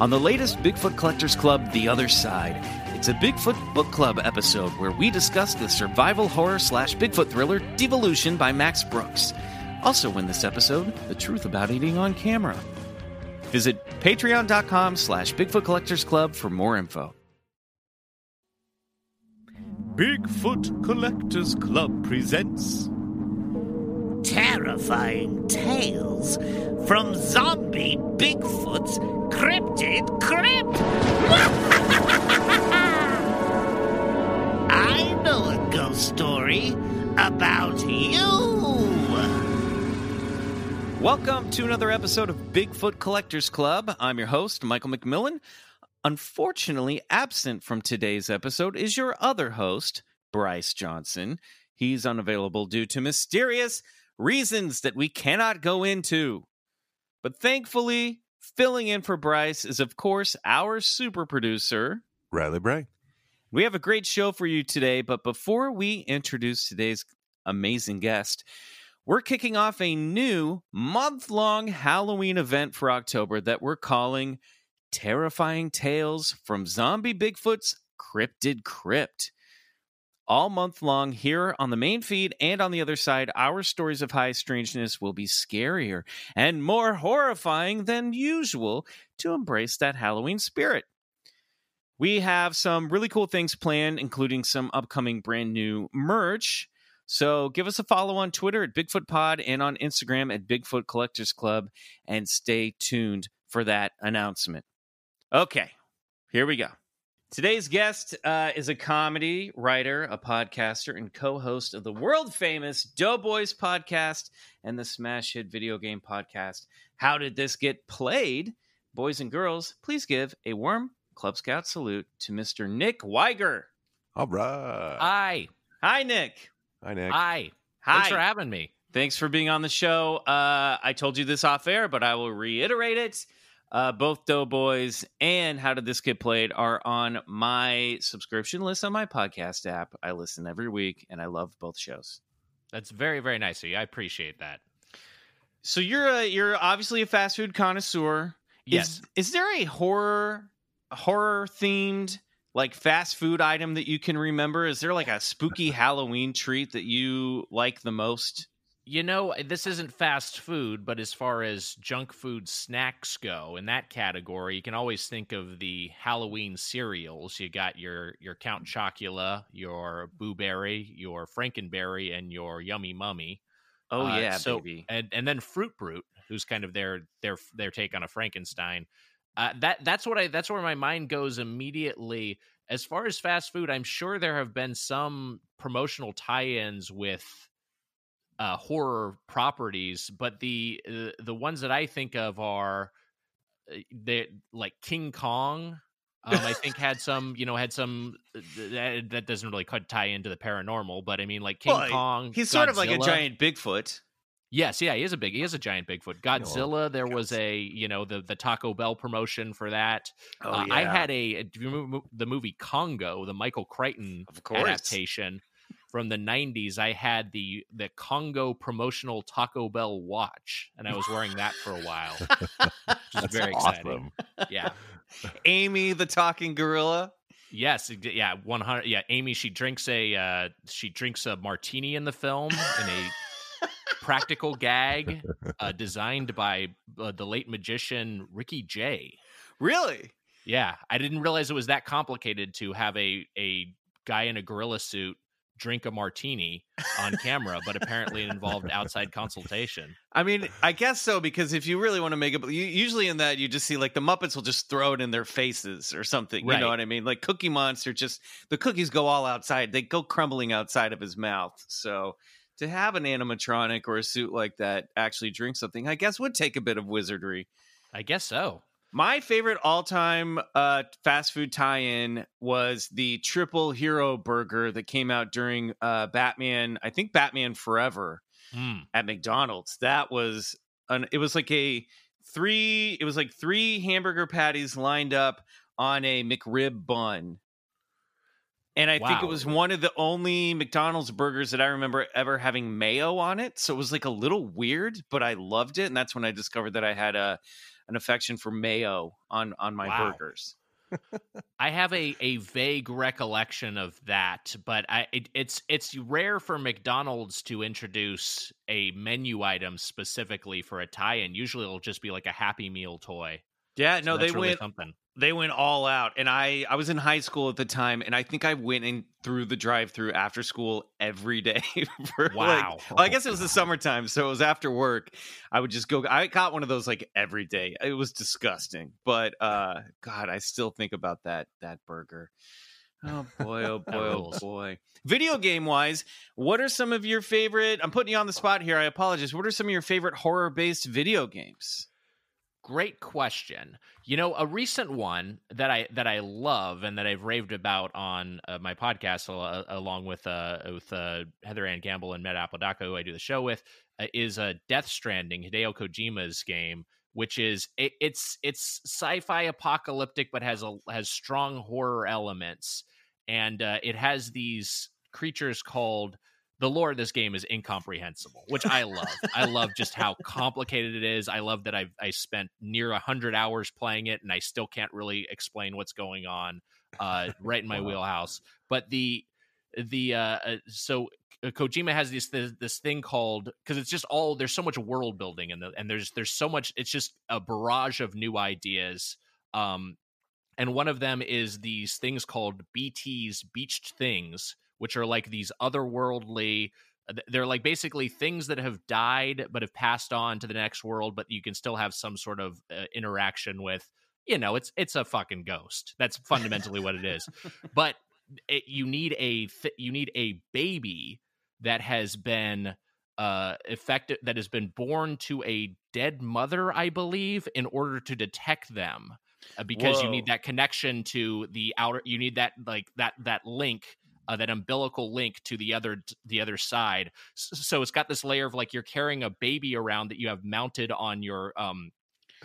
On the latest Bigfoot Collectors Club, The Other Side, it's a Bigfoot Book Club episode where we discuss the survival horror slash Bigfoot thriller Devolution by Max Brooks. Also in this episode, the truth about eating on camera. Visit patreon.com slash Bigfoot Collectors Club for more info. Bigfoot Collectors Club presents terrifying tales from zombie Bigfoot's cryptid crypt. I know a ghost story about you. Welcome to another episode of Bigfoot Collectors Club. I'm your host, Michael McMillian. Unfortunately, absent from today's episode is your other host, Bryce Johnson. He's unavailable due to mysterious reasons that we cannot go into. But thankfully, filling in for Bryce is, of course, our super producer, Riley Bray. We have a great show for you today, but before we introduce today's amazing guest, we're kicking off a new month long Halloween event for October that we're calling Terrifying Tales from Zombie Bigfoot's Cryptid Crypt. All month long, here on the main feed and on the other side, our stories of high strangeness will be scarier and more horrifying than usual to embrace that Halloween spirit. We have some really cool things planned, including some upcoming brand new merch. So give us a follow on Twitter at Bigfoot Pod and on Instagram at Bigfoot Collectors Club and stay tuned for that announcement. Okay, here we go. Today's guest uh, is a comedy writer, a podcaster, and co host of the world famous Doughboys podcast and the smash hit video game podcast. How did this get played? Boys and girls, please give a warm Club Scout salute to Mr. Nick Wiger. All right. Hi. Hi, Nick. Hi, Nick. Hi. Hi. Thanks for having me. Thanks for being on the show. Uh, I told you this off air, but I will reiterate it. Uh, both Doughboys and How Did This Get Played are on my subscription list on my podcast app. I listen every week, and I love both shows. That's very, very nice of you. I appreciate that. So you're a, you're obviously a fast food connoisseur. Yes. Is, is there a horror horror themed like fast food item that you can remember? Is there like a spooky Halloween treat that you like the most? You know, this isn't fast food, but as far as junk food snacks go, in that category, you can always think of the Halloween cereals. You got your your Count Chocula, your Boo Berry, your Frankenberry, and your Yummy Mummy. Oh Uh, yeah, so, baby. and and then Fruit Brute, who's kind of their their their take on a Frankenstein. Uh, that that's what I that's where my mind goes immediately. As far as fast food, I'm sure there have been some promotional tie-ins with uh, horror properties, but the uh, the ones that I think of are uh, they like King Kong. Um, I think had some, you know, had some uh, that, that doesn't really tie into the paranormal, but I mean, like King Well, Kong. He's sort of like a giant Bigfoot. Yes, yeah, he is a big. He is a giant Bigfoot. Godzilla. There was a you know the the Taco Bell promotion for that. Oh, Uh, I had a do you remember the movie Congo, the Michael Crichton Of course. adaptation from the '90s. I had the the Congo promotional Taco Bell watch, and I was wearing that for a while, which very exciting. awesome. Yeah. Amy the talking gorilla. Yes, yeah, one hundred. Yeah, Amy, she drinks a uh, she drinks a martini in the film in a practical gag uh, designed by uh, the late magician Ricky Jay. Really? Yeah, I didn't realize it was that complicated to have a a guy in a gorilla suit drink a martini on camera, but apparently it involved outside consultation. I mean, I guess so because if you really want to make it, usually in that you just see like the Muppets will just throw it in their faces or something. You Right. know what I mean? Like Cookie Monster, just the cookies go all outside; they go crumbling outside of his mouth. So to have an animatronic or a suit like that actually drink something, I guess would take a bit of wizardry. I guess so. My favorite all-time uh, fast food tie-in was the triple hero burger that came out during uh, Batman. I think Batman Forever Mm. at McDonald's. That was an. It was like a three. It was like three hamburger patties lined up on a McRib bun. And I think it was one of the only McDonald's burgers that I remember ever having mayo on it. So it was like a little weird, but I loved it. And that's when I discovered that I had a an affection for mayo on on my Wow. burgers. I have a, a vague recollection of that, but I it, it's it's rare for McDonald's to introduce a menu item specifically for a tie-in. Usually, it'll just be like a Happy Meal toy. Yeah, no, that's they really went something. they went all out and i i was in high school at the time and i think i went in through the drive through after school every day for like- Wow. well, i guess it was the summertime so it was after work i would just go i got one of those like every day it was disgusting but uh god i still think about that that burger Oh boy, oh boy, oh boy. Video game wise, what are some of your favorite? I'm putting you on the spot here. I apologize. What are some of your favorite horror based video games? Great question. You know, a recent one that I that I love and that I've raved about on uh, my podcast al- along with uh, with uh, Heather Anne Campbell and Matt Apodaca, who I do the show with, uh, is uh, Death Stranding, Hideo Kojima's game, which is it, it's it's sci-fi apocalyptic but has a has strong horror elements, and uh, it has these creatures called the lore of this game is incomprehensible, which I love. I love just how complicated it is. I love that I've I spent near a hundred hours playing it, and I still can't really explain what's going on. Uh, right in my Wow. wheelhouse. But the the uh, uh, so uh, Kojima has this this, this thing called because it's just all there's so much world building and the and there's there's so much it's just a barrage of new ideas. Um, and one of them is these things called BTs, beached things, which are like these otherworldly. They're like basically things that have died but have passed on to the next world, but you can still have some sort of uh, interaction with. You know, it's it's a fucking ghost. That's fundamentally what it is. But it, you need a th- you need a baby that has been uh affected that has been born to a dead mother, I believe, in order to detect them uh, because you need that connection to the outer you need that like that that link uh, that umbilical link to the other the other side. So it's got this layer of like you're carrying a baby around that you have mounted on your um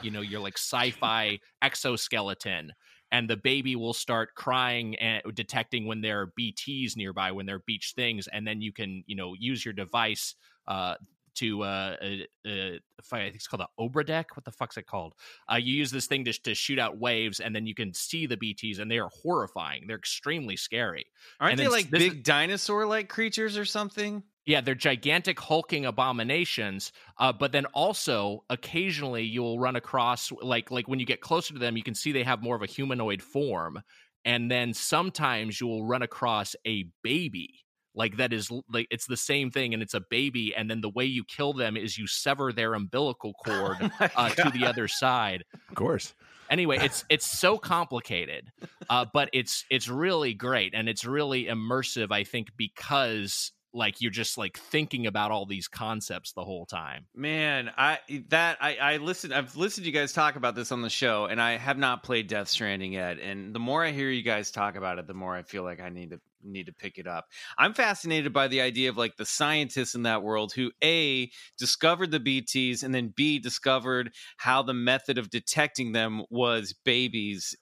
you know your like sci-fi exoskeleton and the baby will start crying and detecting when there are bts nearby when there are beach things and then you can you know use your device uh to uh, uh, uh I think it's called the Odradek. What the fuck's it called? Uh, you use this thing to to shoot out waves, and then you can see the BTS, and they are horrifying. They're extremely scary. Aren't And they like is- big dinosaur like creatures or something? Yeah, they're gigantic hulking abominations. Uh, but then also occasionally you'll run across like like when you get closer to them, you can see they have more of a humanoid form. And then sometimes you will run across a baby. Like that is like it's the same thing, and it's a baby. And then the way you kill them is you sever their umbilical cord Oh uh, to the other side Of course. anyway it's it's so complicated uh but it's it's really great and it's really immersive i think because like you're just like thinking about all these concepts the whole time Man, I that I I listened. I've listened to you guys talk about this on the show, and I have not played Death Stranding yet. And the more I hear you guys talk about it, the more I feel like I need to need to pick it up. I'm fascinated by the idea of like the scientists in that world who a discovered the BTS and then b discovered how the method of detecting them was babies.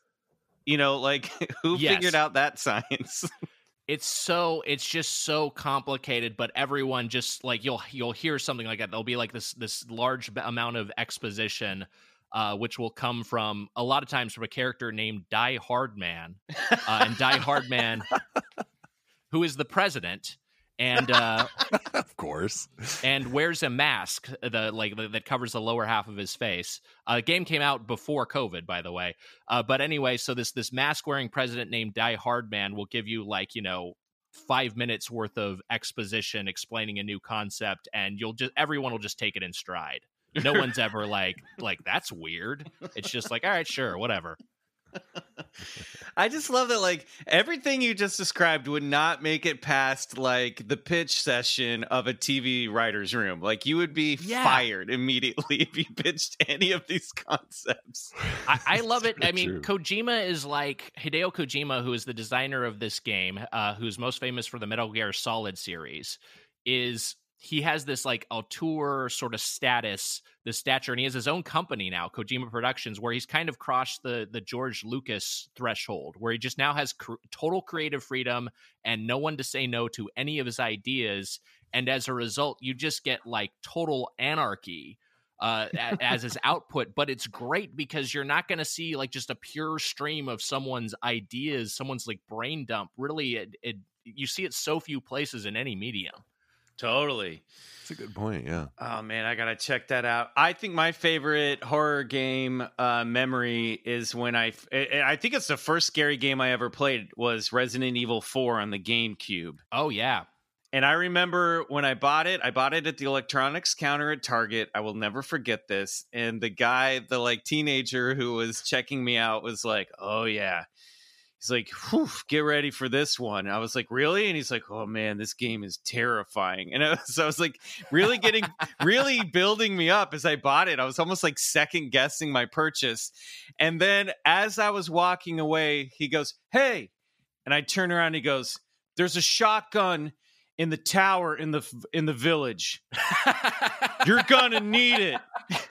You know, like who Yes. figured out that science? it's so it's just so complicated but everyone just like you'll you'll hear something like that. There'll be like this this large amount of exposition uh, which will come from a lot of times from a character named Die-Hardman, uh, and Die-Hardman, who is the president, and uh, of course. and wears a mask the like the, that covers the lower half of his face. Uh, game came out before COVID, by the way. Uh, but anyway, so this this mask wearing president named Die Hardman will give you like you know five minutes worth of exposition explaining a new concept, and you'll just everyone will just take it in stride. No one's ever like like that's weird. It's just like all right, sure, whatever. I just love that like everything you just described would not make it past like the pitch session of a TV writer's room. Like you would be Yeah. fired immediately if you pitched any of these concepts. I, I love it. I mean, true. Kojima is like Hideo Kojima, who is the designer of this game, uh, who's most famous for the Metal Gear Solid series, is he has this like auteur sort of status, the stature, and he has his own company now, Kojima Productions, where he's kind of crossed the the George Lucas threshold, where he just now has cr- total creative freedom and no one to say no to any of his ideas, and as a result, you just get like total anarchy uh, as his output. But it's great because you're not going to see like just a pure stream of someone's ideas, someone's like brain dump. Really, it, it you see it so few places in any medium. Totally. That's a good point. Yeah. Oh man, I gotta check that out. I think my favorite horror game uh, memory is when I, I I think it's the first scary game I ever played was Resident Evil Four on the GameCube. Oh yeah, And I remember when I bought it, I bought it at the electronics counter at Target. I will never forget this. And the guy, the like teenager who was checking me out was like, "Oh yeah." He's like, "Get ready for this one." I was like, "Really?" And he's like, "Oh man, this game is terrifying." And I was, I was like, really getting, really building me up as I bought it. I was almost like second guessing my purchase. And then as I was walking away, he goes, "Hey," and I turn around. He goes, "There's a shotgun." in the tower in the in the village. You're gonna need it.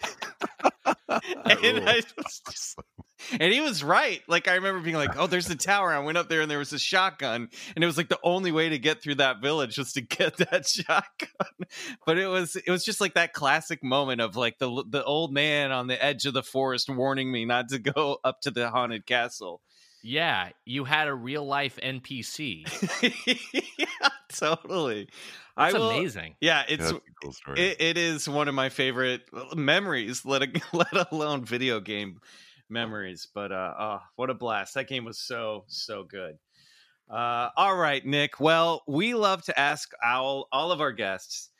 and, I was just- and he was right. Like I remember being like, "Oh, there's the tower." I went up there and there was a shotgun, and it was like the only way to get through that village was to get that shotgun. But it was it was just like that classic moment of like the the old man on the edge of the forest warning me not to go up to the haunted castle. yeah. You had a real life NPC. yeah, totally. That's I will, amazing. Yeah, Yeah, it's that's cool story. It, it is one of my favorite memories, let a, let alone video game memories. But uh, oh, what a blast! That game was so so good. Uh, all right, Nick. Well, we love to ask all all of our guests,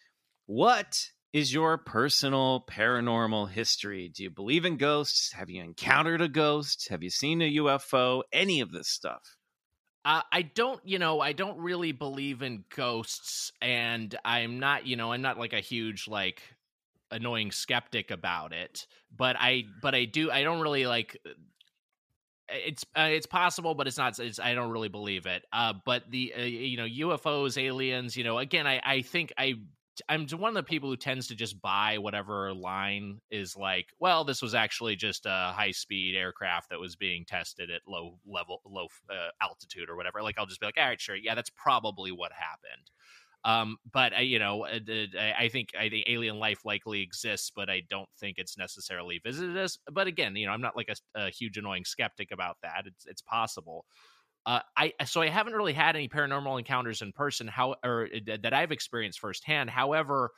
what is your personal paranormal history? Do you believe in ghosts? Have you encountered a ghost? Have you seen a UFO? Any of this stuff? Uh, I don't, you know, I don't really believe in ghosts, and I'm not, you know, I'm not like a huge like annoying skeptic about it. But I, but I do, I don't really like. It's uh, it's possible, but it's not. It's, I don't really believe it. Uh, but the uh, you know UFOs, aliens, you know, again, I I think I I'm one of the people who tends to just buy whatever line is like, well, this was actually just a high speed aircraft that was being tested at low level, low uh, altitude or whatever. Like, I'll just be like, all right, sure, yeah, that's probably what happened. Um, but I, you know, I, d- I I think I think alien life likely exists, but I don't think it's necessarily visited us. But again, you know, I'm not like a, a huge annoying skeptic about that. It's it's possible. Uh, I so I haven't really had any paranormal encounters in person, how or uh, that I've experienced firsthand. However,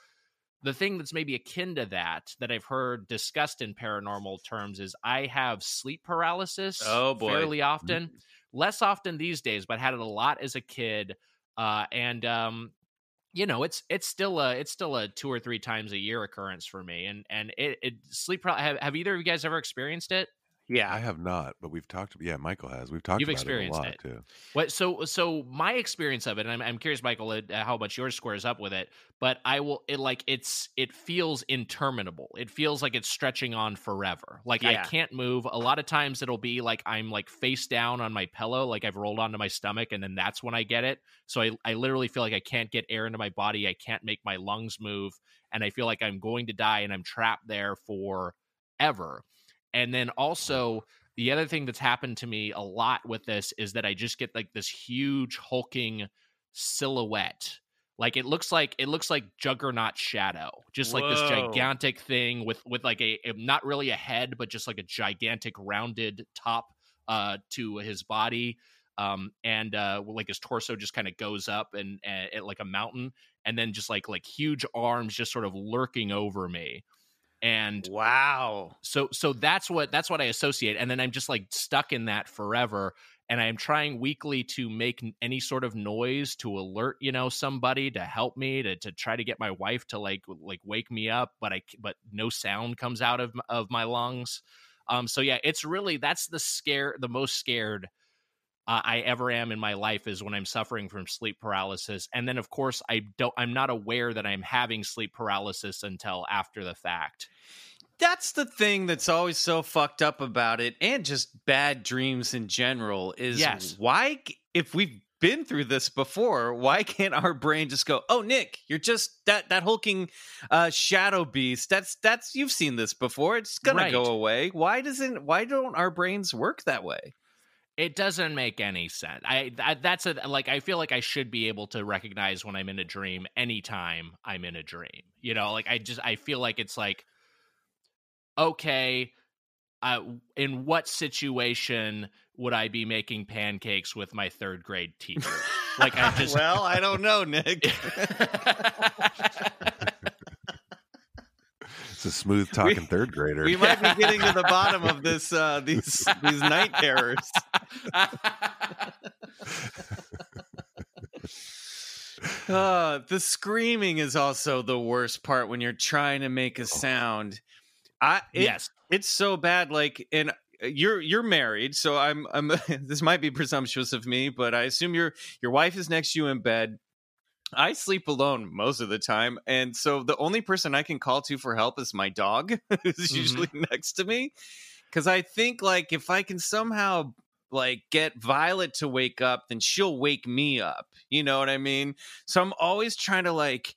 the thing that's maybe akin to that that I've heard discussed in paranormal terms is I have sleep paralysis. Oh, boy. fairly often, less often these days, but had it a lot as a kid. Uh, and um, you know, it's it's still a it's still a two or three times a year occurrence for me. And and it, it sleep. Have, have either of you guys ever experienced it? Yeah, I have not, but we've talked. Yeah, Michael has. We've talked You've about experienced it a lot it. too. What so so my experience of it, and I'm I'm curious, Michael, how much yours squares up with it. But I will it like it's it feels interminable. It feels like it's stretching on forever. Like I can't move. A lot of times it'll be like I'm like face down on my pillow, like I've rolled onto my stomach, and then that's when I get it. So I I literally feel like I can't get air into my body. I can't make my lungs move, and I feel like I'm going to die, and I'm trapped there forever. And then also the other thing that's happened to me a lot with this is that I just get like this huge hulking silhouette. Like it looks like it looks like Juggernaut shadow, just like this gigantic thing with with like a, a- not really a head, but just like a gigantic rounded top uh to his body. um, and uh, like his torso just kind of goes up and, and like a mountain, and then just like like huge arms just sort of lurking over me and wow. so so that's what that's what i associate and then i'm just like stuck in that forever and i'm trying weekly to make any sort of noise to alert you know somebody to help me to, to try to get my wife to like like wake me up but i but no sound comes out of of my lungs. Um so yeah it's really that's the scare the most scared uh, I ever am in my life is when I'm suffering from sleep paralysis. And then, of course, I don't. I'm not aware that I'm having sleep paralysis until after the fact. That's the thing that's always so fucked up about it, and just bad dreams in general. Is yes. why, if we've been through this before, why can't our brain just go, "Oh, Nick, you're just that that hulking uh, shadow beast. That's that's you've seen this before. It's gonna Right. go away." Why doesn't? Why don't our brains work that way? It doesn't make any sense. I, I that's a like I feel like I should be able to recognize when I'm in a dream anytime I'm in a dream. You know, like I just I feel like it's like okay, uh, in what situation would I be making pancakes with my third grade teacher? Like I just well, I don't know, Nick. It's a smooth talking third grader. we might be getting to the bottom of this uh, these these night terrors. Uh, the screaming is also the worst part when you're trying to make a sound. I it- yes. it's so bad. Like, and uh, you're you're married, so I'm I'm. this might be presumptuous of me, but I assume your your wife is next to you in bed. I sleep alone most of the time, and so the only person I can call to for help is my dog, who's Mhm. usually next to me. Because I think like if I can somehow like get Violet to wake up, then she'll wake me up. You know what I mean? So I'm always trying to like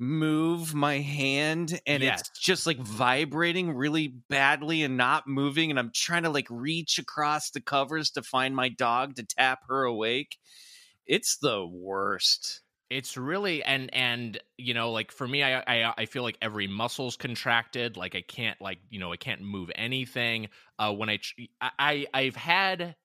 move my hand and Yes. it's just like vibrating really badly and not moving and I'm trying to like reach across the covers to find my dog to tap her awake. It's the worst. It's really and and you know like for me I, I i feel like every muscle's contracted like i can't like you know i can't move anything uh when i i i've had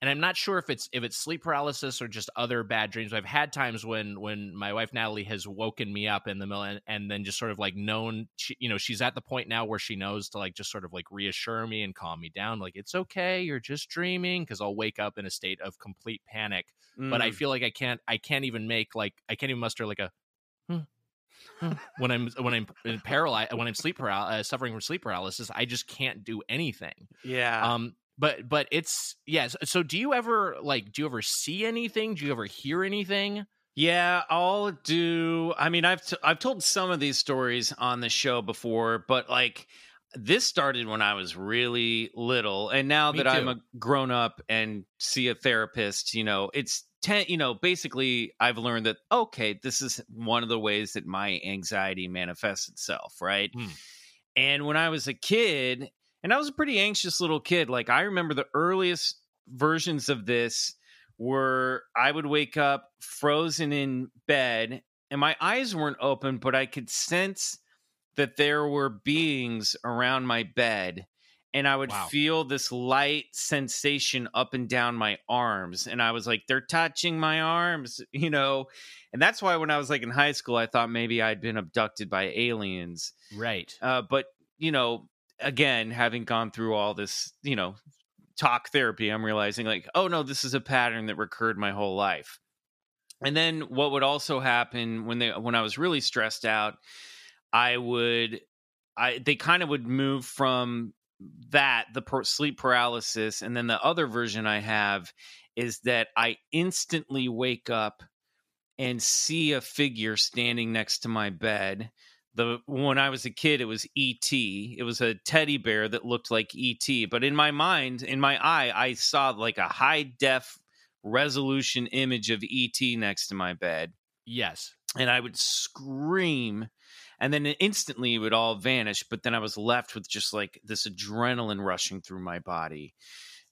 and i'm not sure if it's if it's sleep paralysis or just other bad dreams i've had times when when my wife natalie has woken me up in the middle and, and then just sort of like known she, you know she's at the point now where she knows to like just sort of like reassure me and calm me down like it's okay you're just dreaming because i'll wake up in a state of complete panic but I Mm. feel like I can't I can't even make like I can't even muster like a "Hmm, hmm," when I'm when I'm paralyzed when I'm sleep paral- uh, suffering from sleep paralysis I just can't do anything. yeah. Um but but it's yes so do you ever like do you ever see anything do you ever hear anything Yeah, I'll do. I mean, I've t- I've told some of these stories on the show before, but like this started when I was really little, and now Me that I'm a grown up and see a therapist, you know, it's ten. You know, basically, I've learned that okay, this is one of the ways that my anxiety manifests itself, right? Hmm. And when I was a kid, and I was a pretty anxious little kid, like I remember the earliest versions of this were I would wake up frozen in bed and my eyes weren't open, but I could sense that there were beings around my bed. And I would Wow. feel this light sensation up and down my arms. And I was like, they're touching my arms, you know? And that's why when I was like in high school, I thought maybe I'd been abducted by aliens. right Uh, but you know, again, having gone through all this, you know, talk therapy, I'm realizing like, oh no, this is a pattern that recurred my whole life. And then what would also happen when they when I was really stressed out, I would, I they kind of would move from that the per- sleep paralysis, and then the other version I have is that I instantly wake up and see a figure standing next to my bed the when I was a kid, it was ET. It was a teddy bear that looked like ET. But in my mind, in my eye, I saw like a high def resolution image of ET next to my bed, yes and I would scream, and then instantly it would all vanish. But then I was left with just like this adrenaline rushing through my body.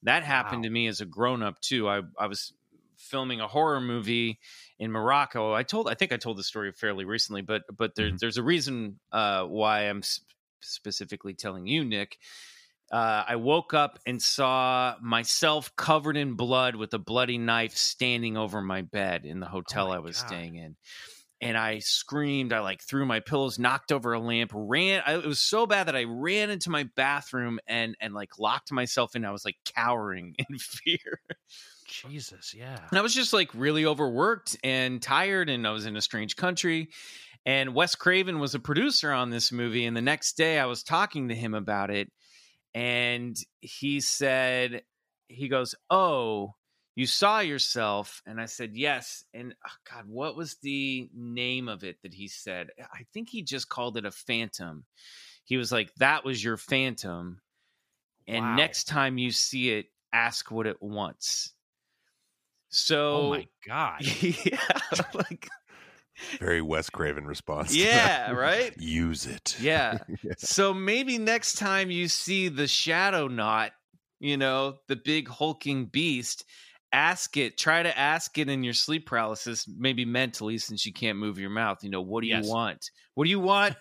That happened Wow. to me as a grown up too. I I was filming a horror movie in Morocco. I told I think I told the story fairly recently, but but there, Mhm. there's a reason uh, why I'm s- specifically telling you, Nick. uh, I woke up and saw myself covered in blood with a bloody knife standing over my bed in the hotel my I was God. staying in. And I screamed. I like threw my pillows, knocked over a lamp, ran. I, it was so bad that I ran into my bathroom and and like locked myself in. I was like cowering in fear. Jesus, yeah. And I was just like really overworked and tired, and I was in a strange country. And Wes Craven was a producer on this movie. And the next day I was talking to him about it. And he said, he goes, Oh, you saw yourself. And I said, Yes. And oh God, what was the name of it that he said? I think he just called it a phantom. He was like, That was your phantom. And Wow. next time you see it, ask what it wants. So, Oh my god. yeah, like, Very Wes Craven response. yeah, right? Use it. Yeah. Yeah. So maybe next time you see the shadow knot, you know, the big hulking beast, ask it, try to ask it in your sleep paralysis, maybe mentally, since you can't move your mouth. You know, what do Yes. you want? What do you want?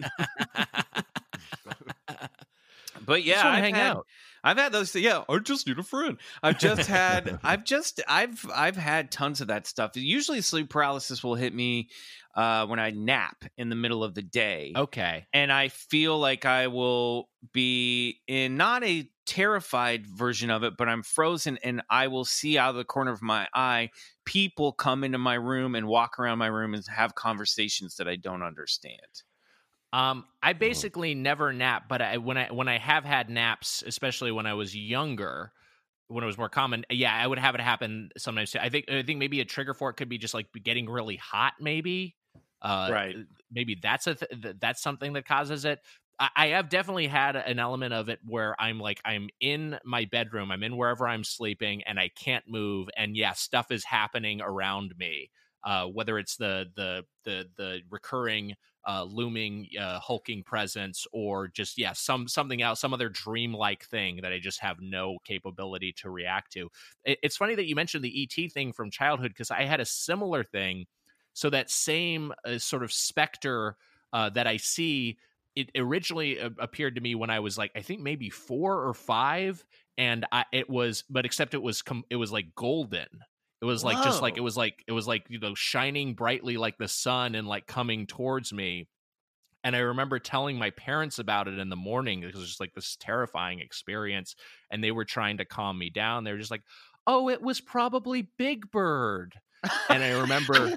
But yeah, I've hang had, out. I've had those. Yeah, I just need a friend. I've just had. I've just. I've. I've had tons of that stuff. Usually, sleep paralysis will hit me uh, when I nap in the middle of the day, okay. and I feel like I will be in not a terrified version of it, but I'm frozen, and I will see out of the corner of my eye people come into my room and walk around my room and have conversations that I don't understand. Um, I basically never nap, but I, when I when I have had naps, especially when I was younger, when it was more common, yeah, I would have it happen sometimes. Too. I think I think maybe a trigger for it could be just like getting really hot, maybe. Uh, Right. Maybe that's a th- th- that's something that causes it. I, I have definitely had an element of it where I'm like I'm in my bedroom, I'm in wherever I'm sleeping, and I can't move, and yeah, stuff is happening around me. Uh, whether it's the the the the recurring uh, looming uh, hulking presence or just yeah some something else some other dreamlike thing that i just have no capability to react to. It, it's funny that you mentioned the et thing from childhood because i had a similar thing. So that same uh, sort of specter uh, that i see it originally appeared to me when i was like i think maybe four or five and I, it was but except it was com- it was like golden it was like just like it was like it was like you know shining brightly like the sun and like coming towards me. And I remember telling my parents about it in the morning because it was just like this terrifying experience. And they were trying to calm me down. They were just like, "Oh, it was probably Big Bird." And I remember,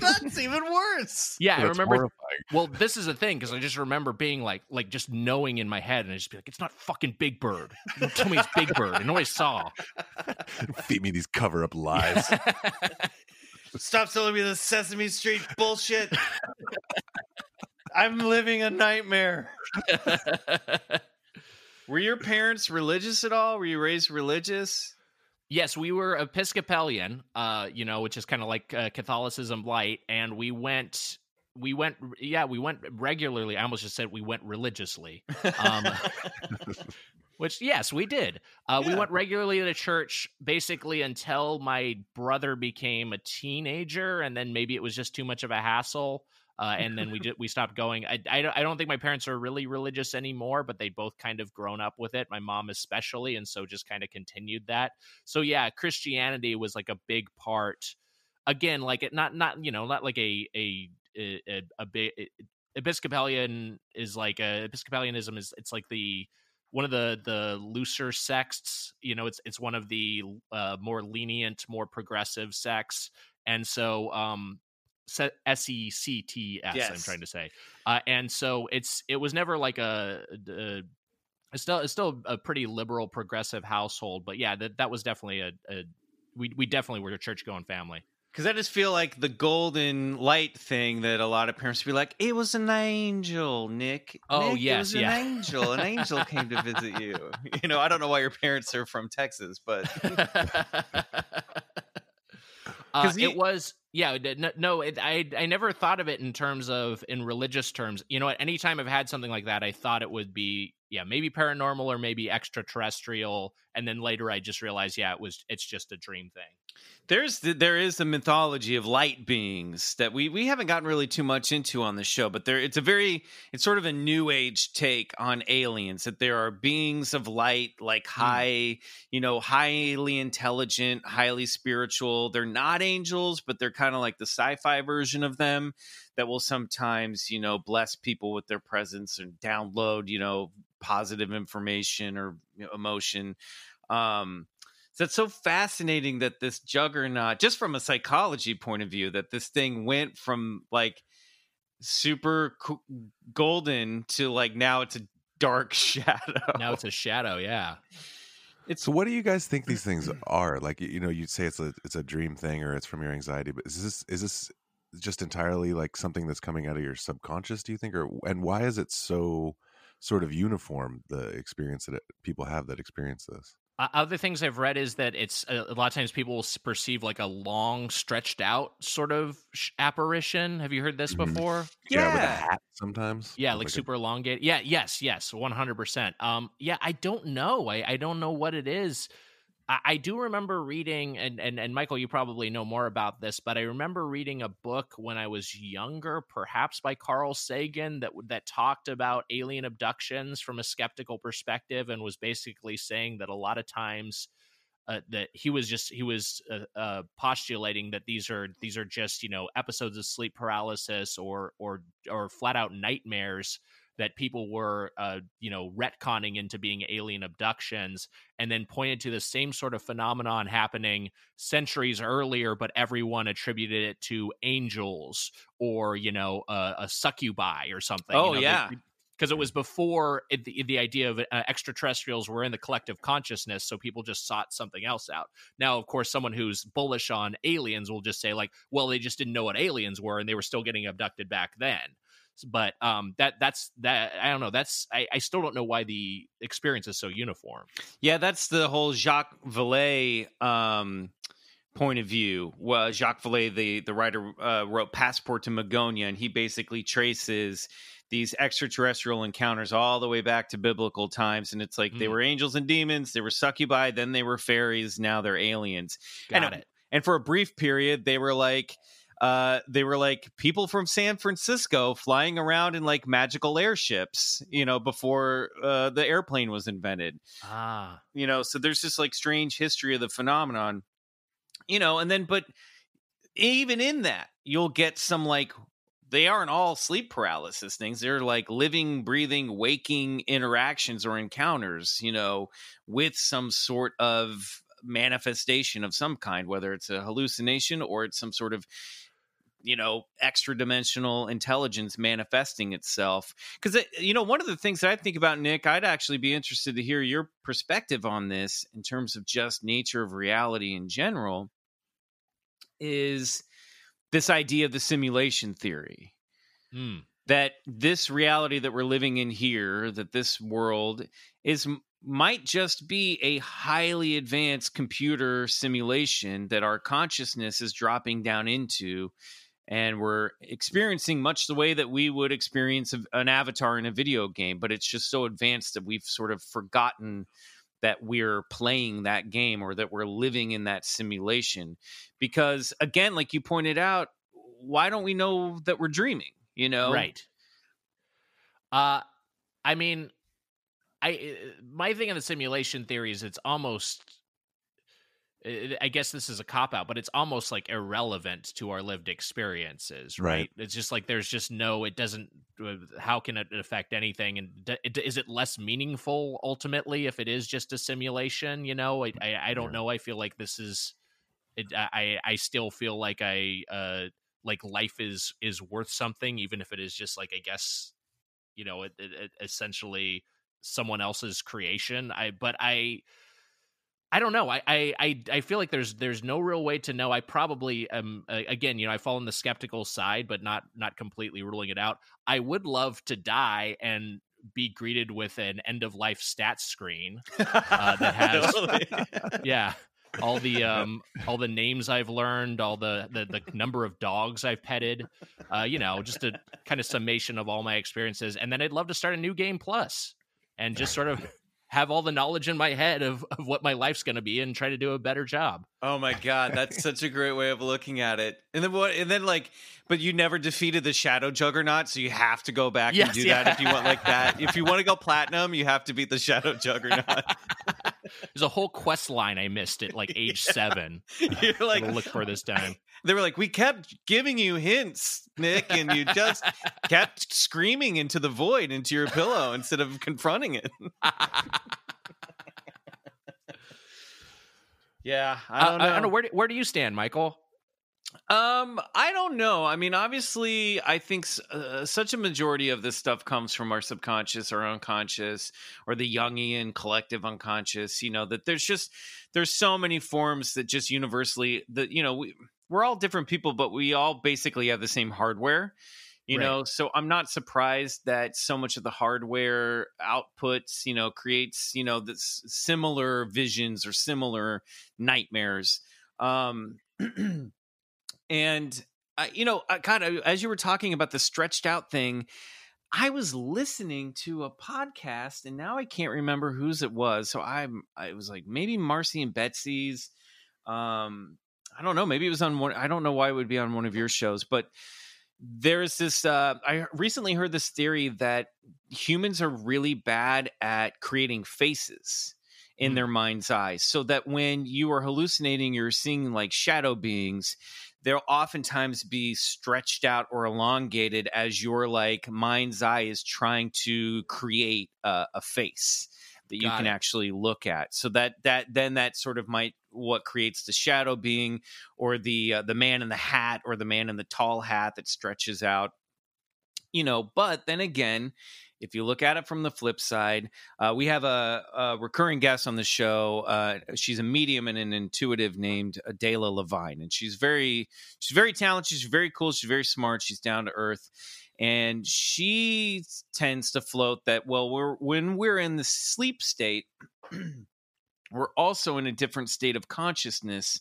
That's even worse. yeah, I remember. horrifying. Well, this is the thing because I just remember being like, like just knowing in my head, and I just be like, "It's not fucking Big Bird. Don't tell me it's Big Bird. I know I saw." Feed me these cover up lies. Stop telling me the Sesame Street bullshit. I'm living a nightmare. Were your parents religious at all? Were you raised religious? Yes, we were Episcopalian, uh, you know, which is kind of like uh, Catholicism light, and we went, we went, yeah, we went regularly. I almost just said we went religiously, um, which yes, we did. Uh, We went regularly to church basically until my brother became a teenager, and then maybe it was just too much of a hassle. Uh, and then we did, we stopped going. I, I, don't- I don't think my parents are really religious anymore, but they both kind of grown up with it. My mom especially, and so just kind of continued that so yeah christianity was like a big part again like it not not you know not like a a a, a, a big episcopalian is like a episcopalianism is it's like the one of the the looser sects you know it's it's one of the uh more lenient more progressive sects and so um se- s-e-c-t-s i'm trying to say uh and so it's it was never like a, a it's still it's still a pretty liberal progressive household but yeah that that was definitely a, a we we definitely were a church going family Because I just feel like the golden light thing that a lot of parents be like, it was an angel, Nick. Oh, Nick, it yes, was an angel. An angel came to visit you. You know, I don't know why your parents are from Texas, but uh, it was yeah no, it, I I never thought of it in terms of in religious terms. You know at any time I've had something like that I thought it would be yeah, maybe paranormal or maybe extraterrestrial. And then later I just realized, yeah, it was it's just a dream thing. There's the, there is a mythology of light beings that we we haven't gotten really too much into on the show, but there it's a very it's sort of a new age take on aliens that there are beings of light like hmm. high, you know, highly intelligent, highly spiritual. They're not angels, but they're kind of like the sci-fi version of them that will sometimes, you know, bless people with their presence and download, you know, positive information or you know, emotion. Um so it's so fascinating that this juggernaut, just from a psychology point of view, that this thing went from like super co- golden to like now it's a dark shadow. Now it's a shadow, yeah. It's so. What do you guys think these things are? Like, you know, you'd say it's a it's a dream thing or it's from your anxiety, but is this is this just entirely like something that's coming out of your subconscious? Do you think, or and why is it so sort of uniform the experience that it, people have that experience this? Uh, other things I've read is that it's uh, a lot of times people will perceive like a long, stretched out sort of sh- apparition. Have you heard this mm-hmm. before? Yeah. yeah, with a hat sometimes. Yeah, like, like super a... elongated. Yeah, yes, yes, one hundred percent. Um, yeah, I don't know. I I don't know what it is. I, do remember reading, and, and and Michael, you probably know more about this, but I remember reading a book when I was younger, perhaps by Carl Sagan, that that talked about alien abductions from a skeptical perspective, and was basically saying that a lot of times. Uh, that he was just he was uh, uh, postulating that these are these are just you know episodes of sleep paralysis or or or flat out nightmares that people were, uh, you know, retconning into being alien abductions, and then pointed to the same sort of phenomenon happening centuries earlier, but everyone attributed it to angels or you know uh, a succubi or something. Oh you know, yeah. because it was before it, the, the idea of uh, extraterrestrials were in the collective consciousness so people just sought something else out now of course someone who's bullish on aliens will just say like well they just didn't know what aliens were and they were still getting abducted back then but um, that that's that. I don't know. That's I, I still don't know why the experience is so uniform. Yeah, that's the whole Jacques Vallée um, point of view. Well, Jacques Vallée, the the writer, uh, wrote Passport to Magonia, and he basically traces these extraterrestrial encounters all the way back to biblical times and it's like mm. they were angels and demons they were succubi then they were fairies now they're aliens Got and, it. and for a brief period they were like uh, they were like people from San Francisco flying around in like magical airships, you know, before uh, the airplane was invented. Ah, you know, so there's this like strange history of the phenomenon, you know, and then but even in that, you'll get some like they aren't all sleep paralysis things. They're like living, breathing, waking interactions or encounters, you know, with some sort of manifestation of some kind, whether it's a hallucination or it's some sort of you know extra dimensional intelligence manifesting itself because you know one of the things that i think about nick i'd actually be interested to hear your perspective on this in terms of just nature of reality in general is this idea of the simulation theory mm. that this reality that we're living in here that this world is might just be a highly advanced computer simulation that our consciousness is dropping down into and we're experiencing much the way that we would experience an avatar in a video game but it's just so advanced that we've sort of forgotten that we're playing that game or that we're living in that simulation. Because again like you pointed out why don't we know that we're dreaming you know? Right. Uh i mean i my thing on the simulation theory is it's almost I guess this is a cop out, but it's almost like irrelevant to our lived experiences, right? right? It's just like there's just no, it doesn't. Uh, how can it affect anything? And is it less meaningful ultimately if it is just a simulation? You know, I I, I don't yeah. know. I feel like this is. It, I I still feel like I uh like life is is worth something, even if it is just like I guess, you know, it, it, it essentially someone else's creation. I but I I don't know. I, I I feel like there's there's no real way to know. I probably am again, you know, I fall on the skeptical side, but not not completely ruling it out. I would love to die and be greeted with an end of life stats screen uh, that has yeah all the um all the names I've learned, all the the, the number of dogs I've petted, uh, you know, just a kind of summation of all my experiences, and then I'd love to start a new game plus and just sort of have all the knowledge in my head of, of what my life's going to be and try to do a better job. Oh my god, that's such a great way of looking at it. And then what? And then like, but you never defeated the Shadow Juggernaut, so you have to go back Yes, and do yeah. that if you want like that. If you want to go platinum, you have to beat the Shadow Juggernaut. There's a whole quest line I missed at like age seven. You're like, look for this time. they were like, we kept giving you hints, Nick, and you just kept screaming into the void, into your pillow instead of confronting it. yeah, I don't Uh, know. I don't know where do, where do you stand, Michael? Um, I don't know. I mean, obviously, I think uh, such a majority of this stuff comes from our subconscious or unconscious or the Jungian collective unconscious. You know that there's just there's so many forms that just universally that you know we we're all different people, but we all basically have the same hardware. You Right. know, so I'm not surprised that so much of the hardware outputs, you know, creates, you know, this similar visions or similar nightmares. Um, and I, you know, I kind of as you were talking about the stretched out thing, I was listening to a podcast, and now I can't remember whose it was. So I'm, I was like maybe Marcy and Betsy's. Um, I don't know. Maybe it was on one. I don't know why it would be on one of your shows, but there's this. Uh, I recently heard this theory that humans are really bad at creating faces in Hmm. their mind's eye, so that when you are hallucinating, you're seeing like shadow beings they'll oftentimes be stretched out or elongated as your like mind's eye is trying to create a, a face that you Got can it. actually look at so that that then that sort of might what creates the shadow being or the uh, the man in the hat or the man in the tall hat that stretches out you know but then again if you look at it from the flip side uh, we have a, a recurring guest on the show uh, she's a medium and an intuitive named adela levine and she's very she's very talented she's very cool she's very smart she's down to earth and she tends to float that well we're when we're in the sleep state we're also in a different state of consciousness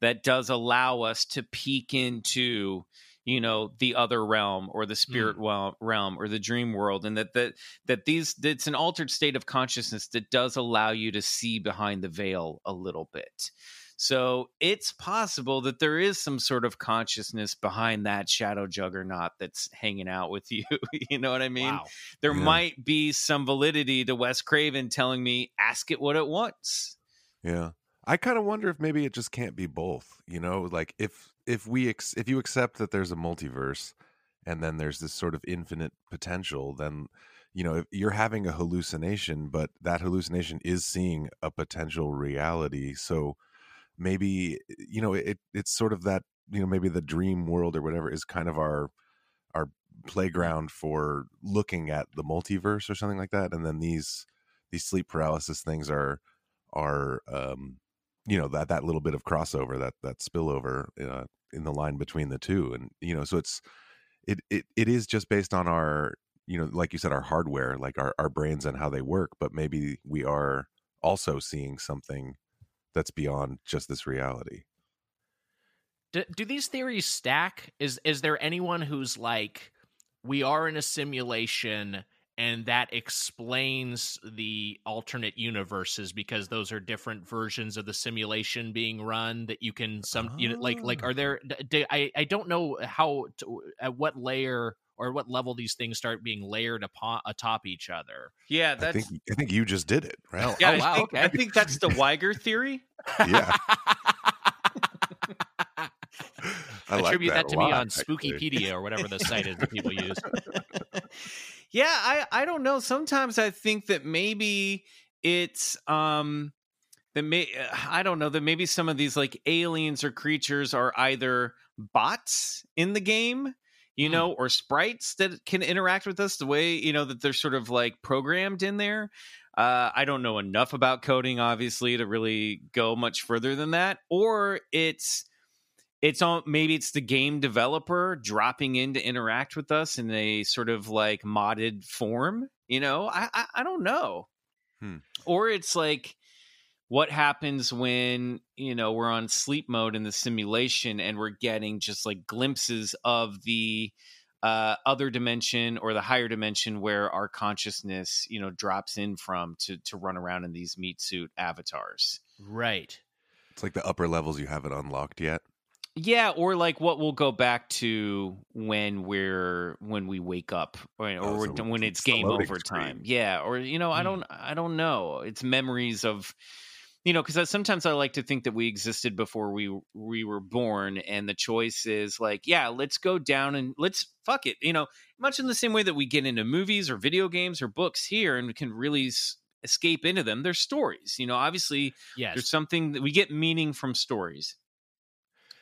that does allow us to peek into you know the other realm or the spirit mm. wel- realm or the dream world and that that that these it's an altered state of consciousness that does allow you to see behind the veil a little bit so it's possible that there is some sort of consciousness behind that shadow juggernaut that's hanging out with you you know what i mean wow. there Yeah. might be some validity to Wes Craven telling me, ask it what it wants. Yeah. I kind of wonder if maybe it just can't be both, you know, like if if we ex- if you accept that there's a multiverse and then there's this sort of infinite potential, then you know, you're having a hallucination, but that hallucination is seeing a potential reality. So maybe you know, it it's sort of that, you know, maybe the dream world or whatever is kind of our our playground for looking at the multiverse or something like that and then these these sleep paralysis things are are um you know that that little bit of crossover that that spillover uh, in the line between the two and you know so it's it it, it is just based on our you know like you said our hardware like our, our brains and how they work but maybe we are also seeing something that's beyond just this reality Do, do these theories stack? Is is there anyone who's like, we are in a simulation, and that explains the alternate universes because those are different versions of the simulation being run that you can some you know like like ah. are there? I I don't know how to, at what layer or what level these things start being layered upon atop each other. Yeah, i think i think you just did it right yeah. Oh, I wow, think, okay. I think that's the Wiger theory. yeah I like Attribute that, a to me on actually. Spookypedia or whatever the site is that people use. yeah, I I don't know. Sometimes I think that maybe it's um that may I don't know that maybe some of these like aliens or creatures are either bots in the game, you Hmm. know, or sprites that can interact with us the way you know that they're sort of like programmed in there. Uh, I don't know enough about coding, obviously, to really go much further than that. Or it's it's on maybe it's the game developer dropping in to interact with us in a sort of like modded form. You know, I I, I don't know. Hmm. Or it's like what happens when you know we're on sleep mode in the simulation and we're getting just like glimpses of the uh, other dimension or the higher dimension where our consciousness, you know, drops in from to to run around in these meat suit avatars. Right. It's like the upper levels you haven't unlocked yet. Yeah, or like what we'll go back to when we're when we wake up, or, or Oh, so when it's it's game over time. Yeah, or you know, I Hmm. don't, I don't know. It's memories of, you know, because sometimes I like to think that we existed before we we were born, and the choice is like, yeah, let's go down and let's fuck it. You know, much in the same way that we get into movies or video games or books here, and we can really s- escape into them. They're stories. You know, obviously Yes. there's something that we get meaning from stories.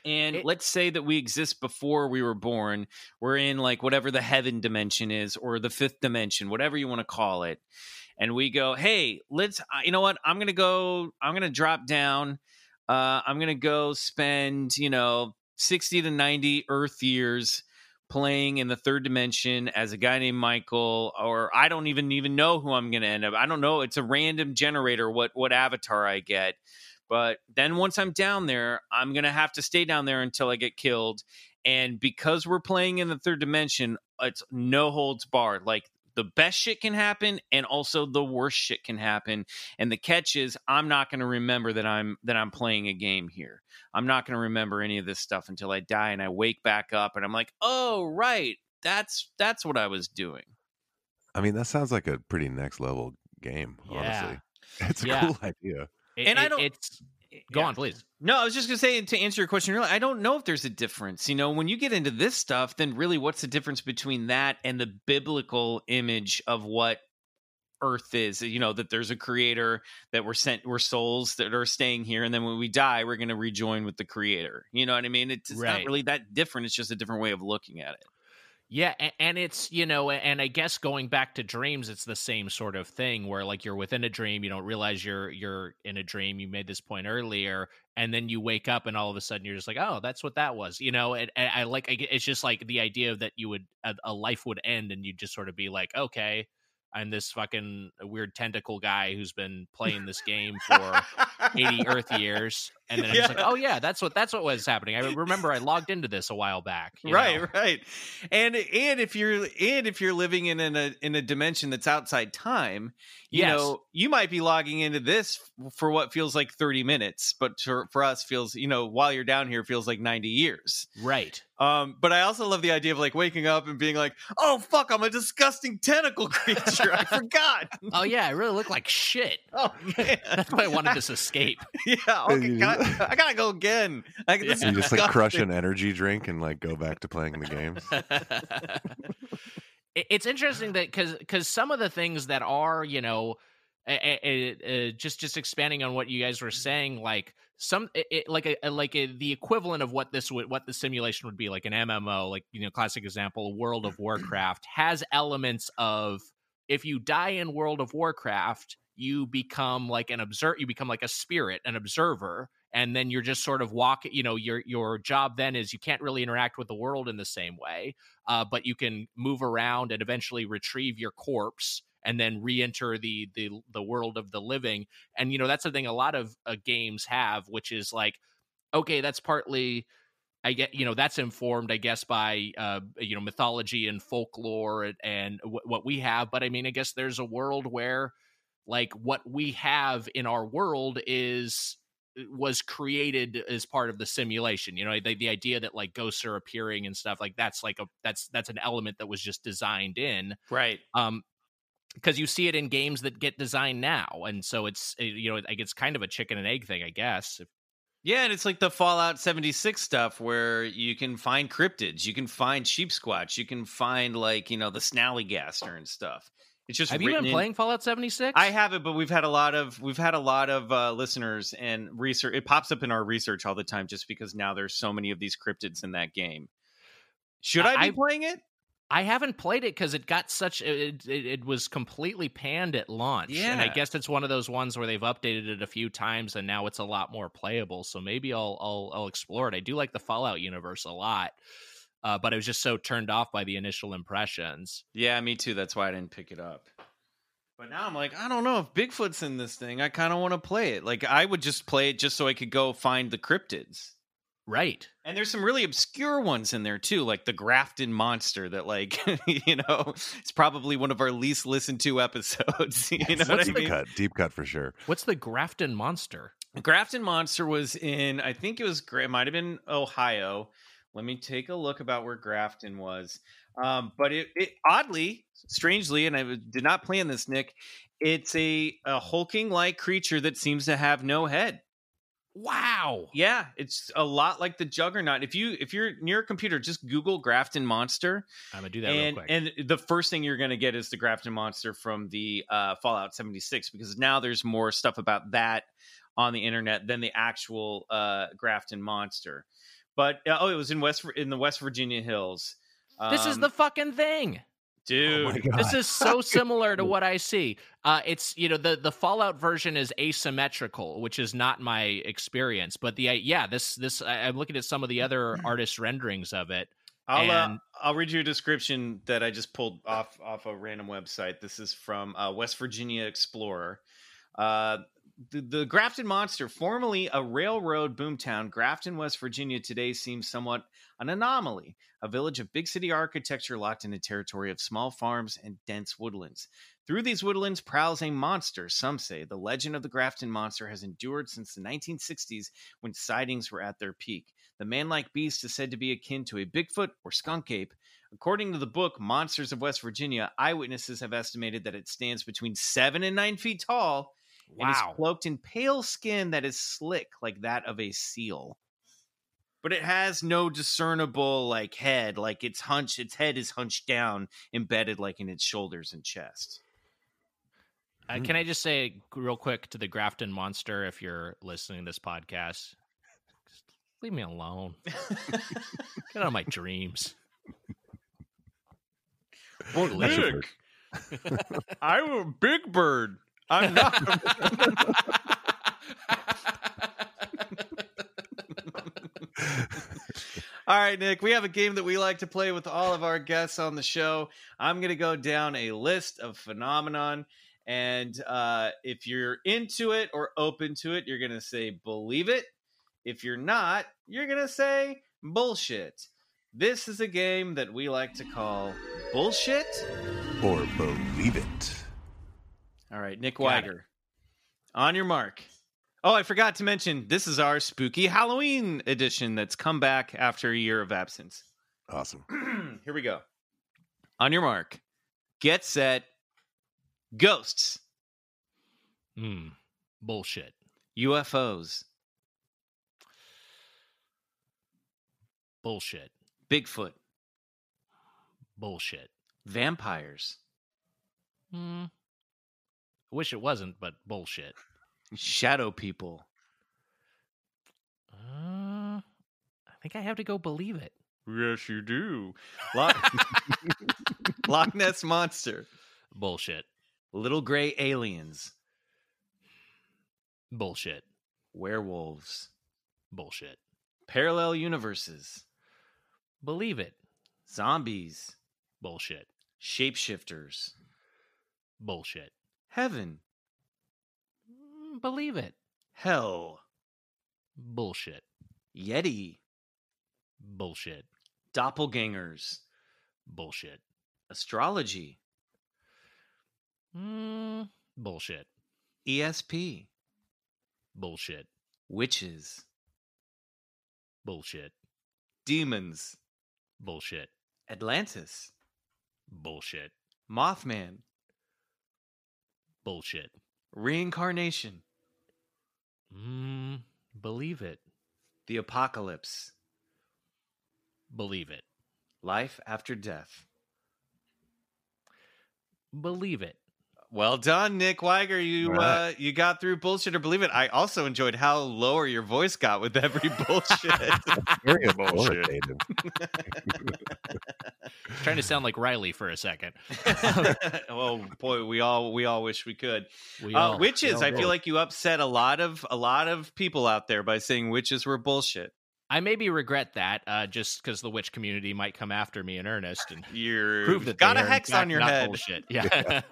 And It- let's say that we exist before we were born. We're in like whatever the heaven dimension is or the fifth dimension, whatever you want to call it. And we go, hey, let's, uh, you know what? I'm going to go, I'm going to drop down. Uh, I'm going to go spend, you know, 60 to 90 Earth years playing in the third dimension as a guy named Michael, or I don't even even know who I'm going to end up. I don't know. It's a random generator. What what avatar I get, but then once I'm down there, I'm going to have to stay down there until I get killed. And because we're playing in the third dimension, it's no holds barred. Like the best shit can happen, and also the worst shit can happen. And the catch is, I'm not going to remember that I'm that I'm playing a game here. I'm not going to remember any of this stuff until I die and I wake back up and I'm like, "Oh, right. That's that's what I was doing." I mean, that sounds like a pretty next level game. Yeah. Honestly, it's a Yeah. cool idea. It- And I don't- It's go Yeah. on, please. No, I was just to say to answer your question really, I don't know if there's a difference. You know, when you get into this stuff, then really what's the difference between that and the biblical image of what earth is you know that there's a creator that we're sent we're souls that are staying here and then when we die we're to rejoin with the creator you know what i mean it's, it's not really that different it's just a different way of looking at it Yeah, and it's you know, and I guess going back to dreams, it's the same sort of thing where like you're within a dream, you don't realize you're you're in a dream. You made this point earlier, and then you wake up, and all of a sudden you're just like, oh, that's what that was, you know. And, and I like it's just like the idea that you would a, a life would end, and you'd just sort of be like, okay, I'm this fucking weird tentacle guy who's been playing this game for 80 Earth years, and then I'm just like, oh yeah, that's what that's what was happening. I remember I logged into this a while back, you right know? right and and if you're and if you're living in in a in a dimension that's outside time you Yes. know you might be logging into this for what feels like 30 minutes but for, for us feels you know while you're down here feels like 90 years Right. Um but i also love the idea of like waking up and being like oh fuck i'm a disgusting tentacle creature. I forgot. Oh yeah, I really look like shit. oh man. That's why I wanted this escape. yeah okay You God, i gotta go again. I, this You just like crush an energy drink and like go back to playing the games. It's interesting that because because some of the things that are you know just just expanding on what you guys were saying like some it, like a, like a, the equivalent of what this would what the simulation would be like an MMO like you know classic example World of Warcraft has elements of if you die in World of Warcraft you become like an observer you become like a spirit an observer and then you're just sort of walking you know your your job then is you can't really interact with the world in the same way uh, but you can move around and eventually retrieve your corpse and then re-enter the the the world of the living and you know that's the thing a lot of uh, games have which is like okay that's partly I get, you know, that's informed, I guess, by uh, you know mythology and folklore and, and w- what we have. But I mean, I guess there's a world where, like, what we have in our world is was created as part of the simulation. You know, the, the idea that like ghosts are appearing and stuff like that's like a that's that's an element that was just designed in. right Um, because you see it in games that get designed now, and so it's uh, you know like it's kind of a chicken and egg thing, I guess. Yeah, and it's like the Fallout 76 stuff where you can find cryptids, you can find Sheepsquatch, you can find like, you know, the snallygaster and stuff. It's just Have you been in- playing Fallout seventy six? I haven't, but we've had a lot of we've had a lot of uh, listeners and research. It pops up in our research all the time, just because now there's so many of these cryptids in that game. Should I be I- playing it? I haven't played it because it got such it, it, it was completely panned at launch, and I guess it's one of those ones where they've updated it a few times and now it's a lot more playable. So maybe I'll I'll, I'll explore it. I do like the Fallout universe a lot, uh, but I was just so turned off by the initial impressions. Yeah, me too. That's why I didn't pick it up. But now I'm like, I don't know if Bigfoot's in this thing. I kind of want to play it. Like, I would just play it just so I could go find the cryptids. Right. And there's some really obscure ones in there too, like the Grafton Monster that like, you know, it's probably one of our least listened to episodes. You know what I deep mean? cut, deep cut for sure. What's the Grafton monster? Grafton Monster was in, I think it was, Gra- it might have been Ohio. Let me take a look about where Grafton was. Um, but it, it oddly, strangely, and I did not plan this, Nick. It's a, a hulking like creature that seems to have no head. Wow. Yeah, it's a lot like the Juggernaut. If you if you're near a computer, just Google Grafton Monster, I'm gonna do that and real quick. and the first thing you're going to get is the Grafton Monster from the uh, Fallout 76 because now there's more stuff about that on the internet than the actual uh, Grafton Monster. But uh, oh, it was in West in the West Virginia hills. this is Um, the fucking thing. Dude. Oh. This is so similar to what I see. Uh, it's you know the the Fallout version is asymmetrical, which is not my experience. But the uh, yeah, this this I, I'm looking at some of the other artist renderings of it. I'll uh, I'll read you a description that I just pulled off off a random website. This is from uh, West Virginia Explorer. The, the Grafton Monster, formerly a railroad boomtown, Grafton, West Virginia, today seems somewhat an anomaly. A village of big city architecture locked in a territory of small farms and dense woodlands. Through these woodlands prowls a monster. Some say the legend of the Grafton Monster has endured since the 1960s when sightings were at their peak. The man like beast is said to be akin to a Bigfoot or skunk ape. According to the book Monsters of West Virginia, eyewitnesses have estimated that it stands between seven and nine feet tall and is cloaked in pale skin that is slick like that of a seal. But it has no discernible like head, like its hunch its head is hunched down, embedded like in its shoulders and chest. Uh, can I just say real quick to the Grafton monster, if you're listening to this podcast, just leave me alone. Get out of my dreams. Well, That's your I'm a big bird. I'm not. All right, Nick, we have a game that we like to play with all of our guests on the show. I'm going to go down a list of phenomenon. And uh, if you're into it or open to it, you're going to say believe it. If you're not, you're going to say bullshit. This is a game that we like to call bullshit. or believe it. All right, Nick Got it. Wiger. On your mark. Oh, I forgot to mention this is our spooky Halloween edition that's come back after a year of absence. Awesome. Here we go. On your mark. Get set. Ghosts, Hmm. Bullshit. UFOs, Bullshit. Bigfoot, Bullshit. vampires, Hmm. I wish it wasn't, but bullshit. shadow people. Uh, I think I have to go believe it. Yes, you do. Loch, Loch Ness monster, Bullshit. little gray aliens, Bullshit. werewolves, Bullshit. parallel universes, Believe it. zombies, Bullshit. shapeshifters, Bullshit. Heaven, Mm, Believe it. hell, Bullshit. yeti, Bullshit. doppelgangers, Bullshit. astrology, Mm, bullshit. ESP, Bullshit. witches, Bullshit. demons, Bullshit. Atlantis, Bullshit. Mothman, Bullshit. reincarnation, Mm, believe it. the apocalypse, Believe it. life after death. Believe it. Well done, Nick Wiger. You All right. uh, you got through bullshit or believe it. I also enjoyed how lower your voice got with every bullshit. Very Bullshit. Trying to sound like Riley for a second. oh boy, we all we all wish we could. We Uh, all- we witches, all I feel do. like you upset a lot of a lot of people out there by saying witches were bullshit. I maybe regret that, uh, just because the witch community might come after me in earnest and You're prove that got a hex on your not head. Bullshit. Yeah.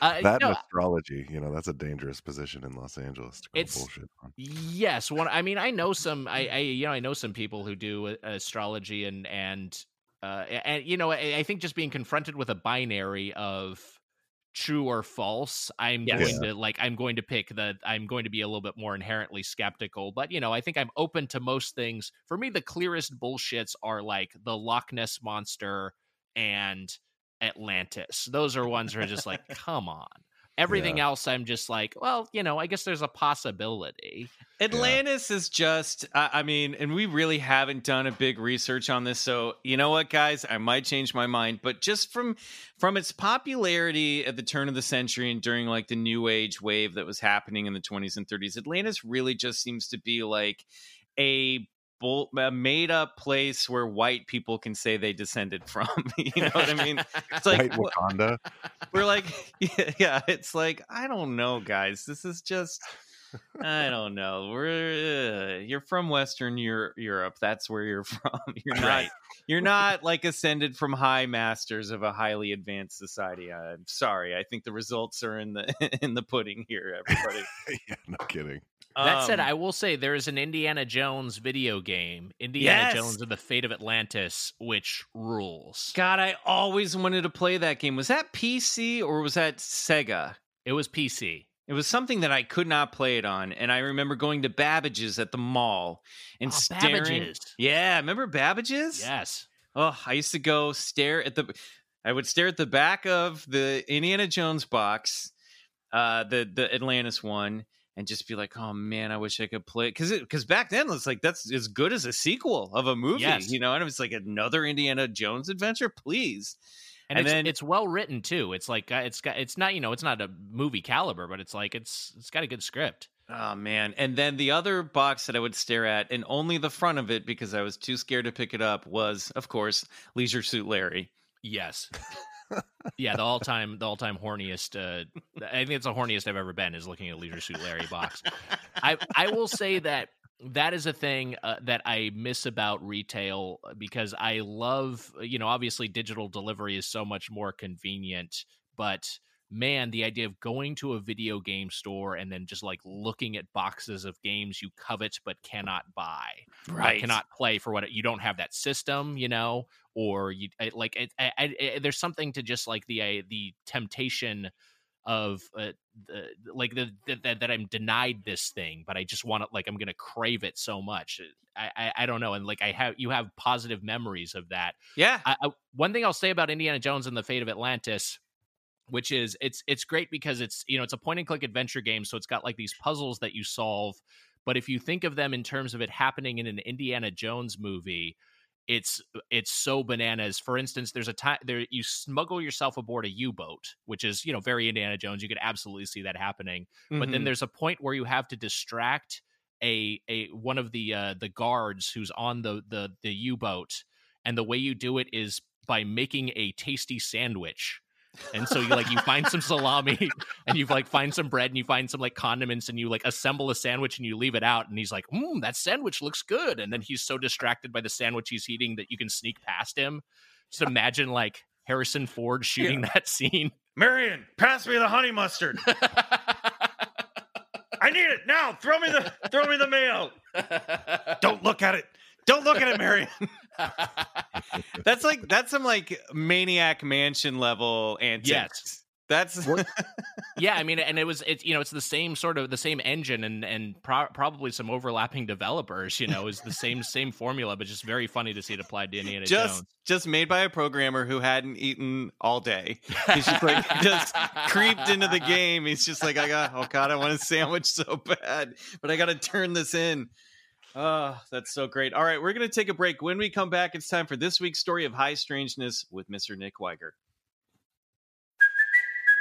Uh, that no, and astrology, you know, that's a dangerous position in Los Angeles It's- bullshit on. Yes, one. I mean, I know some. I, I you know, I know some people who do astrology and and uh, and you know, I, I think just being confronted with a binary of true or false, I'm Yes. going to like. I'm going to pick the. I'm going to be a little bit more inherently skeptical. But you know, I think I'm open to most things. For me, the clearest bullshits are like the Loch Ness monster and Atlantis. Those are ones where are just like, come on. Everything else, I'm just like, well, you know, I guess there's a possibility. Atlantis is just, I I mean, and we really haven't done a big research on this. So, you know what, guys, I might change my mind, but just from from its popularity at the turn of the century and during like the new age wave that was happening in the 20s and 30s, Atlantis really just seems to be like a bull, a made up place where white people can say they descended from. you know what I mean? It's like White Wakanda. we're like, yeah, yeah, it's like I don't know, guys. This is just. I don't know. We're uh, you're from Western Euro- Europe. That's where you're from. You're not. Right. You're not like ascended from high masters of a highly advanced society. I'm sorry. I think the results are in the in the pudding here, everybody. yeah, no kidding. That said, Um, I will say there is an Indiana Jones video game, Indiana Yes! Jones and the Fate of Atlantis, which rules. God, I always wanted to play that game. Was that PC or was that Sega? It was PC. It was something that I could not play it on, and I remember going to Babbage's at the mall and Oh, staring. Babbage's. Yeah, remember Babbage's? Yes. Oh, I used to go stare at the. I would stare at the back of the Indiana Jones box, uh, the the Atlantis one, and just be like, "Oh man, I wish I could play." Because it because back then it's like that's as good as a sequel of a movie, Yes. you know. And it was like another Indiana Jones adventure, please. And, And it's, then- it's well written too. It's like uh, it's got it's not you know it's not a movie caliber, but it's like it's it's got a good script. Oh man! And then the other box that I would stare at, and only the front of it because I was too scared to pick it up, was of course Leisure Suit Larry. Yes. yeah, the all time the all time horniest. Uh, I think it's the horniest I've ever been is looking at Leisure Suit Larry box. I I will say that that is a thing uh, that I miss about retail uh, because I love you know obviously digital delivery is so much more convenient, but man, the idea of going to a video game store and then just like looking at boxes of games you covet but cannot buy, uh, cannot play for what it, you don't have that system, you know, or you like it, I, I, I- there's something to just like the uh, the temptation of uh, the, like the, that that I'm denied this thing, but I just want it like I'm gonna crave it so much. I, I I don't know, and like I have you have positive memories of that. Yeah, I, I, one thing I'll say about Indiana Jones and the Fate of Atlantis, which is it's it's great because it's you know it's a point and click adventure game, so it's got like these puzzles that you solve. But if you think of them in terms of it happening in an Indiana Jones movie, it's it's so bananas. For instance, there's a time there you smuggle yourself aboard a U-boat, which is you know very Indiana Jones. You could absolutely see that happening. But then Mhm. there's a point where you have to distract a a one of the uh, the guards who's on the the the U-boat, and the way you do it is by making a tasty sandwich. And so you like you find some salami and you like find some bread and you find some like condiments and you like assemble a sandwich and you leave it out and he's like, "Hmm, that sandwich looks good." And then he's so distracted by the sandwich he's eating that you can sneak past him. Just imagine like Harrison Ford shooting that scene. Marion, pass me the honey mustard. I need it now. Throw me the throw me the mayo. Don't look at it. Don't look at it, Marion. that's like that's some like maniac mansion level antics. Yes. That's yeah, I mean, and it was it's you know it's the same sort of the same engine and and pro- probably some overlapping developers. You know, is the same same formula, but just very funny to see it applied to Indiana just Jones. just made by a programmer who hadn't eaten all day. He's just like just creeped into the game. He's just like, I got oh god, I want a sandwich so bad, but I got to turn this in. Oh, that's so great. All right, we're going to take a break. When we come back, it's time for this week's story of high strangeness with Mr. Nick Wiger.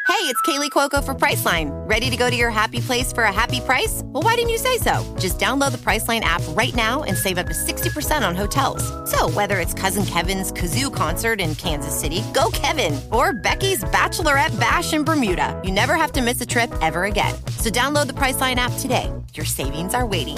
Hey, it's Kaley Cuoco for Priceline. Ready to go to your happy place for a happy price? Well, why didn't you say so? Just download the Priceline app right now and save up to 60% on hotels. So, whether it's Cousin Kevin's Kazoo concert in Kansas City, go Kevin, or Becky's Bachelorette Bash in Bermuda, you never have to miss a trip ever again. So, download the Priceline app today. Your savings are waiting.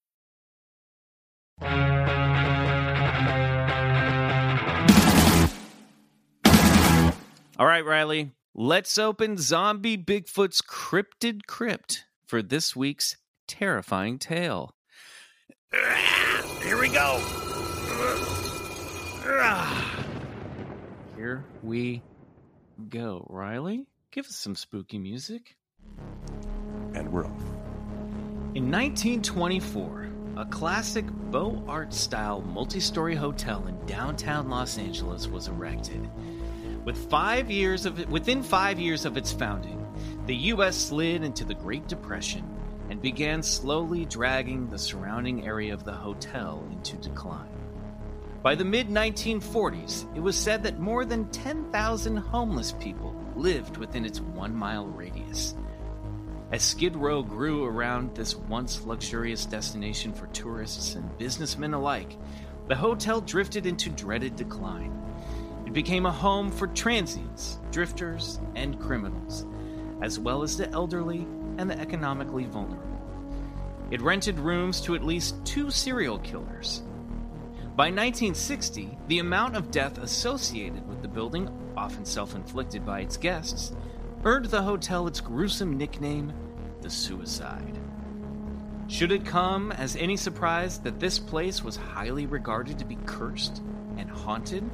All right, Riley, let's open Zombie Bigfoot's Cryptid Crypt for this week's terrifying tale. Here we go. Here we go. Riley, give us some spooky music. And we're off. In 1924, a classic Beaux Art style multi story hotel in downtown Los Angeles was erected. With five years of within five years of its founding, the U.S. slid into the Great Depression and began slowly dragging the surrounding area of the hotel into decline. By the mid 1940s, it was said that more than 10,000 homeless people lived within its one mile radius. As Skid Row grew around this once luxurious destination for tourists and businessmen alike, the hotel drifted into dreaded decline. It became a home for transients, drifters, and criminals, as well as the elderly and the economically vulnerable. It rented rooms to at least two serial killers. By 1960, the amount of death associated with the building, often self inflicted by its guests, earned the hotel its gruesome nickname, the Suicide. Should it come as any surprise that this place was highly regarded to be cursed and haunted?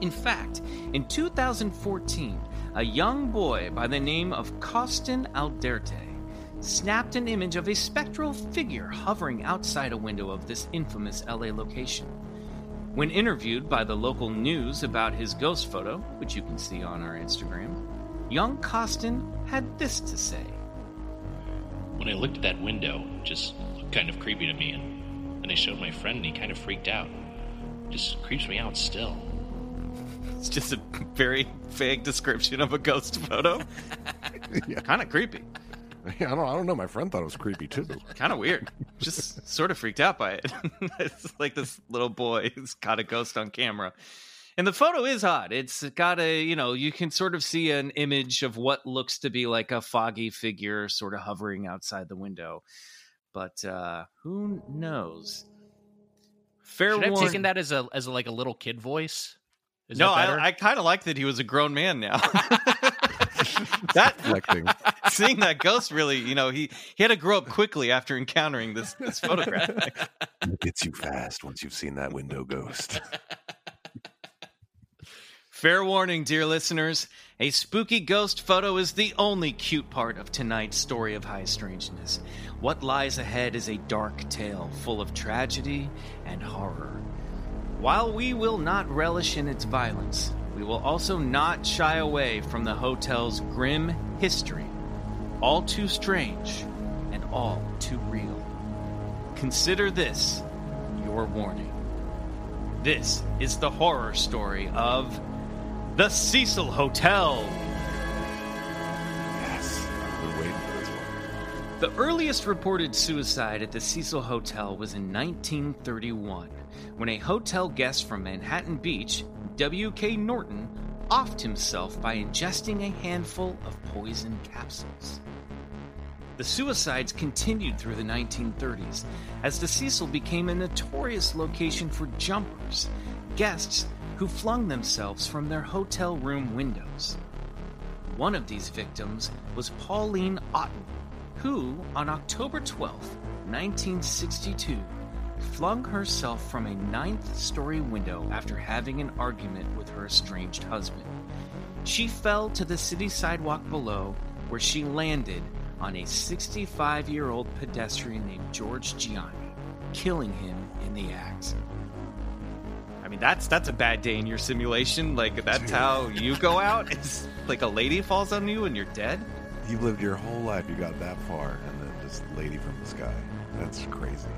In fact, in 2014, a young boy by the name of Costin Alderte snapped an image of a spectral figure hovering outside a window of this infamous LA location. When interviewed by the local news about his ghost photo, which you can see on our Instagram, young Costin had this to say. When I looked at that window, it just looked kind of creepy to me, and then I showed my friend, and he kind of freaked out. It just creeps me out still. It's just a very vague description of a ghost photo. yeah. Kind of creepy. I don't, I don't know. My friend thought it was creepy too. Kind of weird. Just sort of freaked out by it. it's like this little boy who's got a ghost on camera. And the photo is odd. It's got a, you know, you can sort of see an image of what looks to be like a foggy figure sort of hovering outside the window. But uh who knows? Fair Should I have taken that as a as a, like a little kid voice? Is no, that better? I, I kind of like that he was a grown man now. that Reflecting. seeing that ghost really, you know, he he had to grow up quickly after encountering this this photograph. It gets you fast once you've seen that window ghost. Fair warning, dear listeners. A spooky ghost photo is the only cute part of tonight's story of high strangeness. What lies ahead is a dark tale full of tragedy and horror. While we will not relish in its violence, we will also not shy away from the hotel's grim history. All too strange and all too real. Consider this your warning. This is the horror story of the Cecil Hotel. yes. I've been waiting for this one. The earliest reported suicide at the Cecil Hotel was in 1931 when a hotel guest from Manhattan Beach, W.K. Norton, offed himself by ingesting a handful of poison capsules. The suicides continued through the 1930s as the Cecil became a notorious location for jumpers, guests who flung themselves from their hotel room windows. One of these victims was Pauline Otten, who, on October 12, 1962, flung herself from a ninth story window after having an argument with her estranged husband. She fell to the city sidewalk below, where she landed on a 65 year old pedestrian named George Gianni, killing him in the act. Mean, that's that's a bad day in your simulation. Like that's how you go out. It's like a lady falls on you and you're dead. You lived your whole life, you got that far, and then just lady from the sky. That's crazy.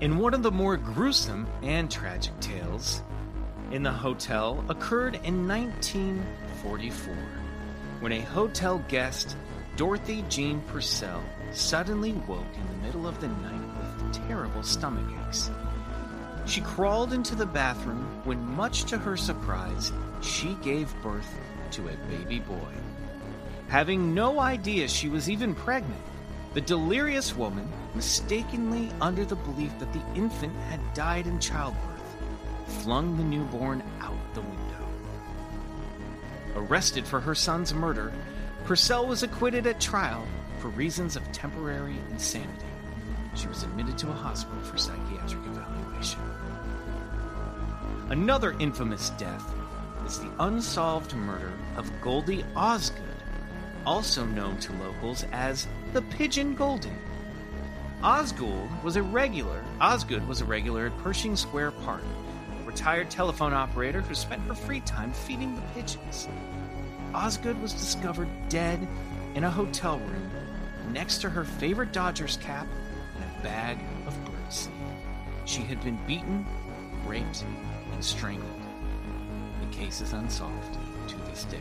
In one of the more gruesome and tragic tales, in the hotel occurred in 1944 when a hotel guest, Dorothy Jean Purcell, suddenly woke in the middle of the night with terrible stomach aches. She crawled into the bathroom when, much to her surprise, she gave birth to a baby boy. Having no idea she was even pregnant, the delirious woman, mistakenly under the belief that the infant had died in childbirth, flung the newborn out the window. Arrested for her son's murder, Purcell was acquitted at trial for reasons of temporary insanity. She was admitted to a hospital for psychiatric evaluation. Another infamous death is the unsolved murder of Goldie Osgood, also known to locals as the Pigeon Golden. Osgood was a regular. Osgood was a regular at Pershing Square Park, a retired telephone operator who spent her free time feeding the pigeons. Osgood was discovered dead in a hotel room next to her favorite Dodgers cap and a bag of birdseed. She had been beaten, raped, strangled. The case is unsolved to this day.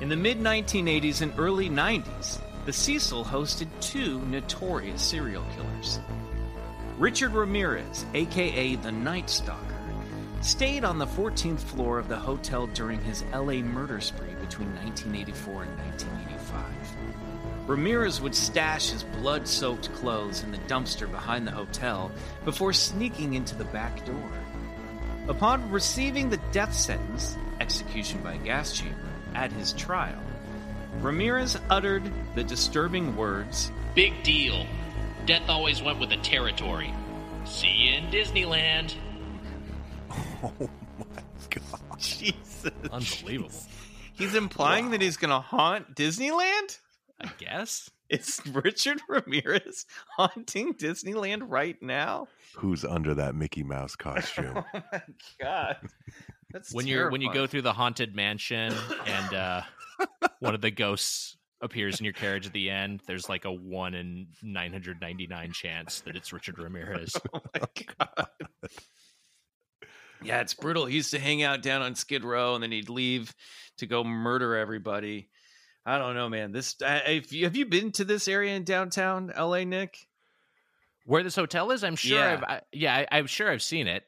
In the mid 1980s and early 90s, the Cecil hosted two notorious serial killers. Richard Ramirez, aka the Night Stalker, stayed on the 14th floor of the hotel during his LA murder spree between 1984 and 1985. Ramirez would stash his blood soaked clothes in the dumpster behind the hotel before sneaking into the back door. Upon receiving the death sentence, execution by gas chamber, at his trial, Ramirez uttered the disturbing words Big deal. Death always went with the territory. See you in Disneyland. Oh my god. Jesus. Unbelievable. He's implying that he's going to haunt Disneyland? I guess. Is Richard Ramirez haunting Disneyland right now? Who's under that Mickey Mouse costume? Oh my god. That's when you're when you go through the haunted mansion and uh one of the ghosts appears in your carriage at the end, there's like a one in nine hundred ninety nine chance that it's Richard Ramirez. Oh my god. Yeah, it's brutal. He used to hang out down on Skid Row, and then he'd leave to go murder everybody. I don't know, man. This I, if you, have you been to this area in downtown LA, Nick? Where this hotel is, I'm sure. Yeah. I've, I, yeah, I, I'm sure I've seen it.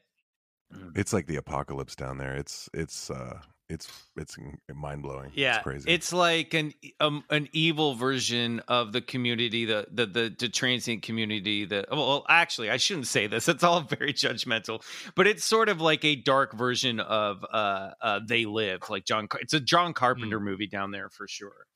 it's like the apocalypse down there. It's it's uh it's it's mind blowing. Yeah, it's crazy. It's like an um, an evil version of the community, the the the, the transient community. That well, actually, I shouldn't say this. It's all very judgmental, but it's sort of like a dark version of uh, uh They Live, like John. It's a John Carpenter movie down there for sure.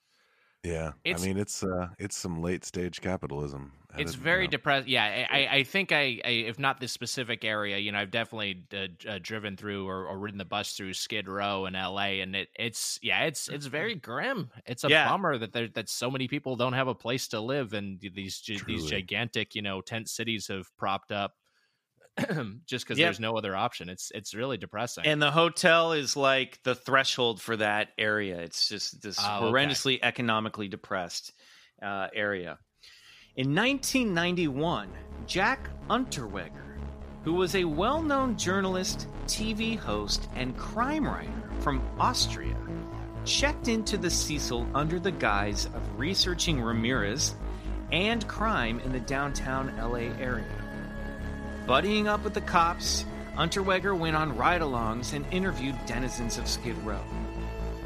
Yeah, it's- I mean it's uh it's some late stage capitalism. It's very depressed. Yeah, I, I- think I, I, if not this specific area, you know, I've definitely uh, uh, driven through or, or ridden the bus through Skid Row in L.A. and it, it's yeah, it's it's very grim. It's a Yeah. bummer that there that so many people don't have a place to live, and these gi- these gigantic, you know, tent cities have propped up just because Yep. there's no other option. It's it's really depressing. And the hotel is like the threshold for that area. It's just this Oh, okay. horrendously economically depressed uh, area. In 1991, Jack Unterweger, who was a well known journalist, TV host, and crime writer from Austria, checked into the Cecil under the guise of researching Ramirez and crime in the downtown LA area. Buddying up with the cops, Unterweger went on ride alongs and interviewed denizens of Skid Row.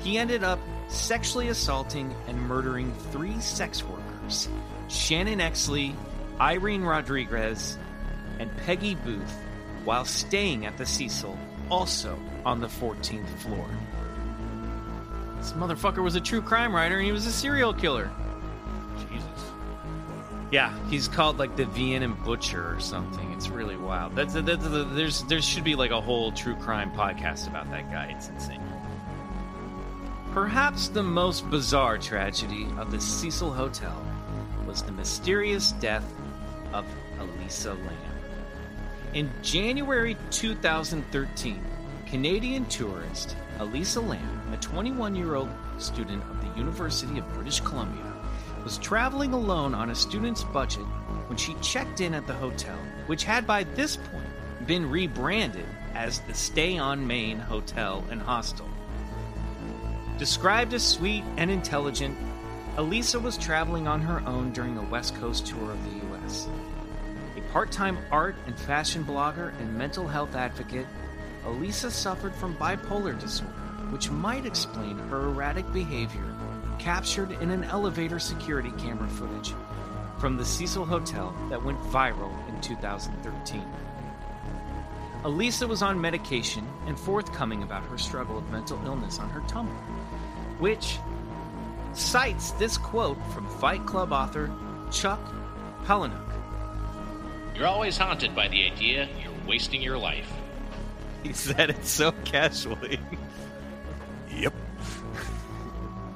He ended up sexually assaulting and murdering three sex workers Shannon Exley, Irene Rodriguez, and Peggy Booth while staying at the Cecil, also on the 14th floor. This motherfucker was a true crime writer and he was a serial killer. Yeah, he's called like the Vienna Butcher or something. It's really wild. That's, that's, that's there's there should be like a whole true crime podcast about that guy. It's insane. Perhaps the most bizarre tragedy of the Cecil Hotel was the mysterious death of Elisa Lam. In January 2013, Canadian tourist Elisa Lam, a 21 year old student of the University of British Columbia, was traveling alone on a student's budget when she checked in at the hotel, which had by this point been rebranded as the Stay on Main Hotel and Hostel. Described as sweet and intelligent, Elisa was traveling on her own during a West Coast tour of the U.S. A part time art and fashion blogger and mental health advocate, Elisa suffered from bipolar disorder, which might explain her erratic behavior captured in an elevator security camera footage from the Cecil Hotel that went viral in 2013. Elisa was on medication and forthcoming about her struggle with mental illness on her Tumblr, which cites this quote from Fight Club author Chuck Palahniuk. You're always haunted by the idea you're wasting your life. He said it so casually. Yep.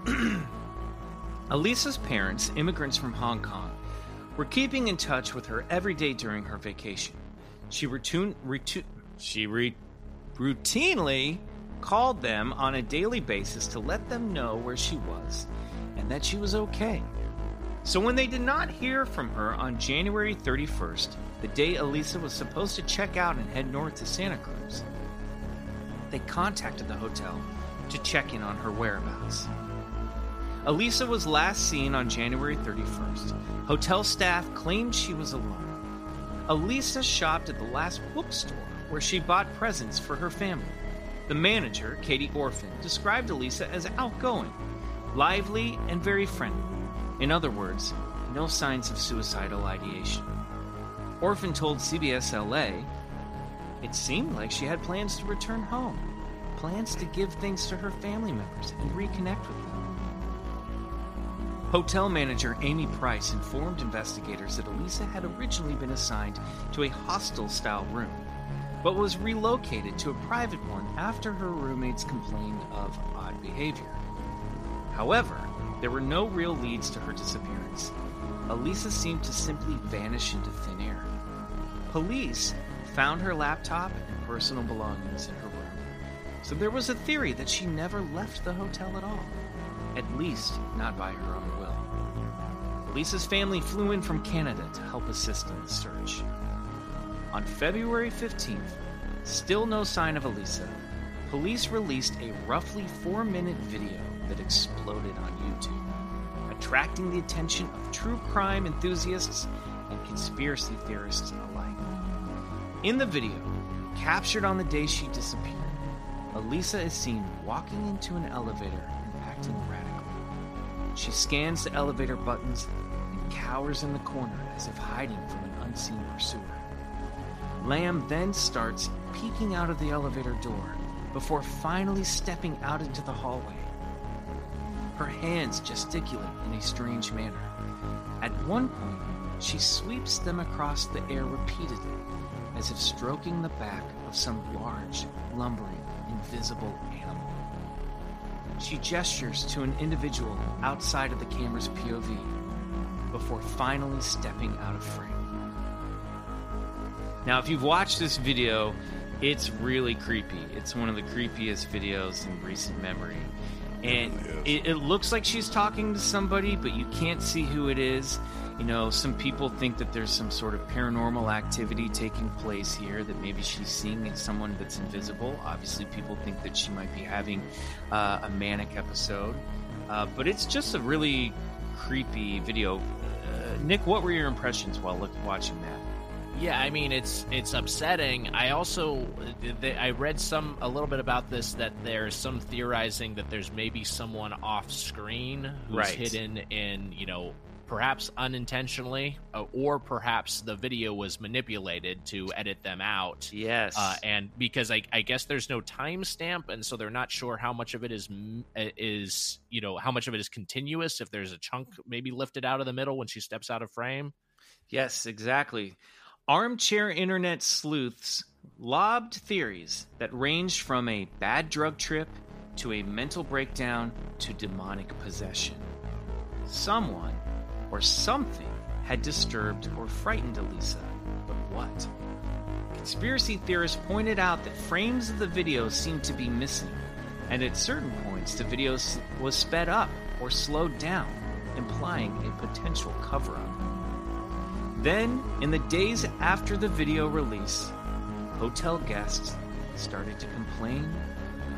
Elisa's parents, immigrants from Hong Kong, were keeping in touch with her every day during her vacation. She, retun- retu- she re- routinely called them on a daily basis to let them know where she was and that she was okay. So when they did not hear from her on January 31st, the day Elisa was supposed to check out and head north to Santa Cruz, they contacted the hotel to check in on her whereabouts. Elisa was last seen on January 31st. Hotel staff claimed she was alone. Elisa shopped at the last bookstore where she bought presents for her family. The manager, Katie Orphan, described Elisa as outgoing, lively, and very friendly. In other words, no signs of suicidal ideation. Orphan told CBS LA it seemed like she had plans to return home, plans to give things to her family members and reconnect with them. Hotel manager Amy Price informed investigators that Elisa had originally been assigned to a hostel style room, but was relocated to a private one after her roommates complained of odd behavior. However, there were no real leads to her disappearance. Elisa seemed to simply vanish into thin air. Police found her laptop and personal belongings in her room, so there was a theory that she never left the hotel at all, at least not by her own will. Lisa's family flew in from Canada to help assist in the search. On February 15th, still no sign of Elisa, police released a roughly four minute video that exploded on YouTube, attracting the attention of true crime enthusiasts and conspiracy theorists alike. In the video, captured on the day she disappeared, Elisa is seen walking into an elevator and acting erratically. She scans the elevator buttons and cowers in the corner as if hiding from an unseen pursuer. Lam then starts peeking out of the elevator door before finally stepping out into the hallway. Her hands gesticulate in a strange manner. At one point, she sweeps them across the air repeatedly, as if stroking the back of some large, lumbering, invisible. She gestures to an individual outside of the camera's POV before finally stepping out of frame. Now, if you've watched this video, it's really creepy. It's one of the creepiest videos in recent memory. And it, it, looks like she's talking to somebody, but you can't see who it is. You know, some people think that there's some sort of paranormal activity taking place here, that maybe she's seeing someone that's invisible. Obviously, people think that she might be having uh, a manic episode. Uh, but it's just a really creepy video. Uh, Nick, what were your impressions while look, watching that? Yeah, I mean it's it's upsetting. I also I read some a little bit about this that there's some theorizing that there's maybe someone off screen who's Right. hidden in you know perhaps unintentionally uh, or perhaps the video was manipulated to edit them out. Yes. Uh, and because I, I guess there's no timestamp, and so they're not sure how much of it is uh, is you know how much of it is continuous. If there's a chunk maybe lifted out of the middle when she steps out of frame. Yes, exactly. Armchair internet sleuths lobbed theories that ranged from a bad drug trip to a mental breakdown to demonic possession. Someone or something had disturbed or frightened Elisa, but what? Conspiracy theorists pointed out that frames of the video seemed to be missing, and at certain points the video was sped up or slowed down, implying a potential cover up. Then, in the days after the video release, hotel guests started to complain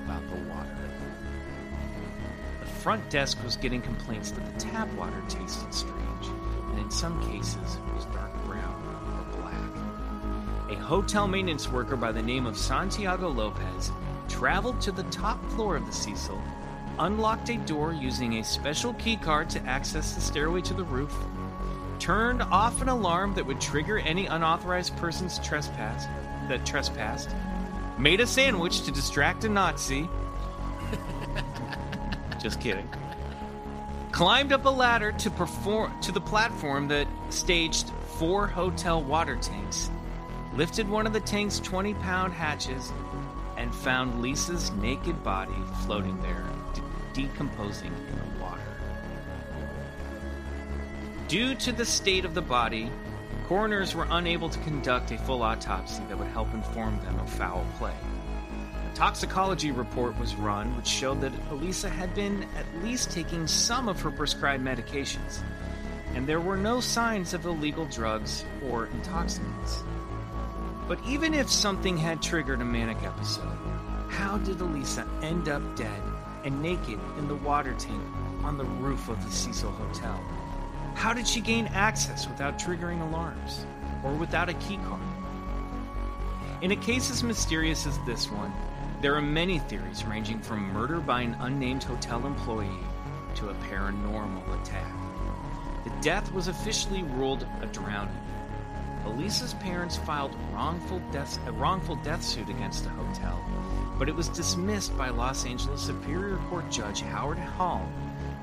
about the water. The front desk was getting complaints that the tap water tasted strange, and in some cases was dark brown or black. A hotel maintenance worker by the name of Santiago Lopez traveled to the top floor of the Cecil, unlocked a door using a special key card to access the stairway to the roof, turned off an alarm that would trigger any unauthorized person's trespass that trespassed, made a sandwich to distract a Nazi. Just kidding. Climbed up a ladder to perform to the platform that staged four hotel water tanks, lifted one of the tank's 20 pound hatches, and found Lisa's naked body floating there, de- decomposing in the water. Due to the state of the body, coroners were unable to conduct a full autopsy that would help inform them of foul play. Toxicology report was run, which showed that Elisa had been at least taking some of her prescribed medications, and there were no signs of illegal drugs or intoxicants. But even if something had triggered a manic episode, how did Elisa end up dead and naked in the water tank on the roof of the Cecil Hotel? How did she gain access without triggering alarms or without a key card? In a case as mysterious as this one, there are many theories ranging from murder by an unnamed hotel employee to a paranormal attack. The death was officially ruled a drowning. Elisa's parents filed wrongful death, a wrongful death suit against the hotel, but it was dismissed by Los Angeles Superior Court Judge Howard Halm,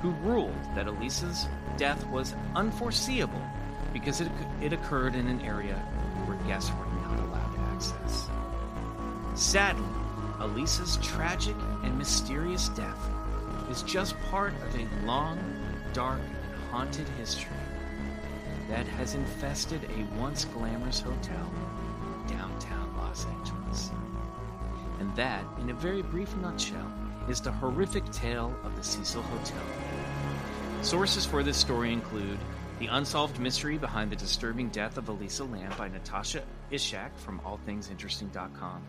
who ruled that Elisa's death was unforeseeable because it, it occurred in an area where guests were not allowed access. Sadly, Elisa's tragic and mysterious death is just part of a long, dark, and haunted history that has infested a once glamorous hotel downtown Los Angeles. And that, in a very brief nutshell, is the horrific tale of the Cecil Hotel. Sources for this story include The Unsolved Mystery Behind the Disturbing Death of Elisa Lam by Natasha Ishak from allthingsinteresting.com.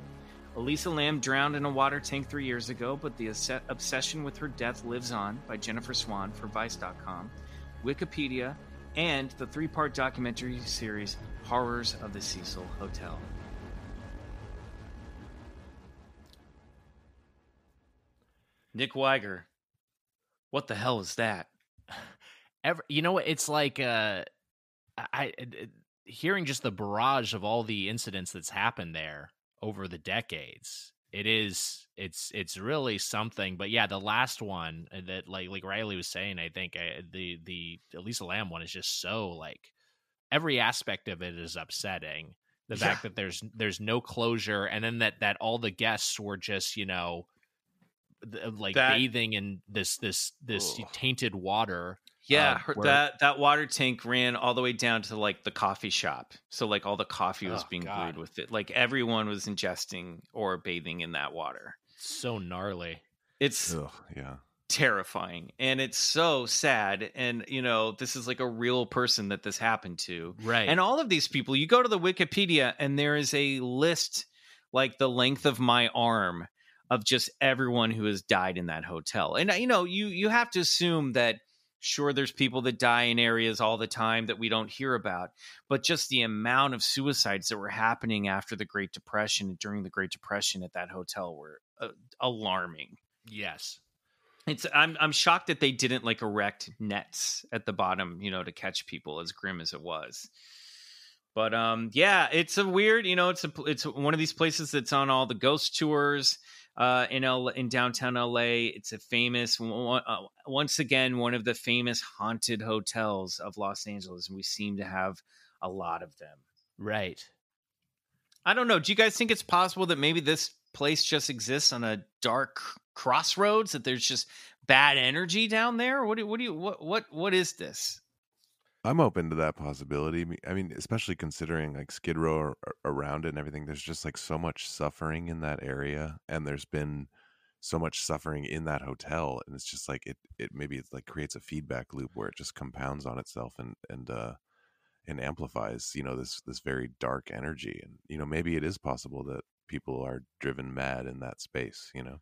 Elisa Lam drowned in a water tank three years ago, but the obs- obsession with her death lives on by Jennifer Swann for Vice.com, Wikipedia, and the three part documentary series Horrors of the Cecil Hotel. Nick Wiger, what the hell is that? Ever, you know, what? it's like uh, I, I hearing just the barrage of all the incidents that's happened there over the decades. It is it's it's really something. But yeah, the last one uh, that like like Riley was saying, I think uh, the the Elisa Lam one is just so like every aspect of it is upsetting. The Yeah. fact that there's there's no closure, and then that that all the guests were just you know like That- bathing in this this this tainted water. Yeah, uh, her, where- that that water tank ran all the way down to like the coffee shop. So like all the coffee was Oh, being God. brewed with it. Like everyone was ingesting or bathing in that water. so gnarly. It's Ugh, yeah. terrifying and it's so sad and you know this is like a real person that this happened to. Right. And all of these people, you go to the Wikipedia and there is a list like the length of my arm of just everyone who has died in that hotel. And you know, you you have to assume that sure there's people that die in areas all the time that we don't hear about, but just the amount of suicides that were happening after the Great Depression and during the Great Depression at that hotel were uh, alarming. yes. It's I'm I'm shocked that they didn't like erect nets at the bottom, you know, to catch people as grim as it was. But um yeah, it's a weird, you know, it's a it's one of these places that's on all the ghost tours uh in L in downtown LA. It's a famous one- uh, once again one of the famous haunted hotels of Los Angeles and we seem to have a lot of them. Right. I don't know. Do you guys think it's possible that maybe this place just exists on a dark crossroads? That there's just bad energy down there? What do what do you what what what is this? I'm open to that possibility. I mean, especially considering like Skid Row ar- ar- around it and everything. There's just like so much suffering in that area, and there's been so much suffering in that hotel, and it's just like it. It maybe it like creates a feedback loop where it just compounds on itself and and uh and amplifies you know this this very dark energy, and you know maybe it is possible that people are driven mad in that space. You know.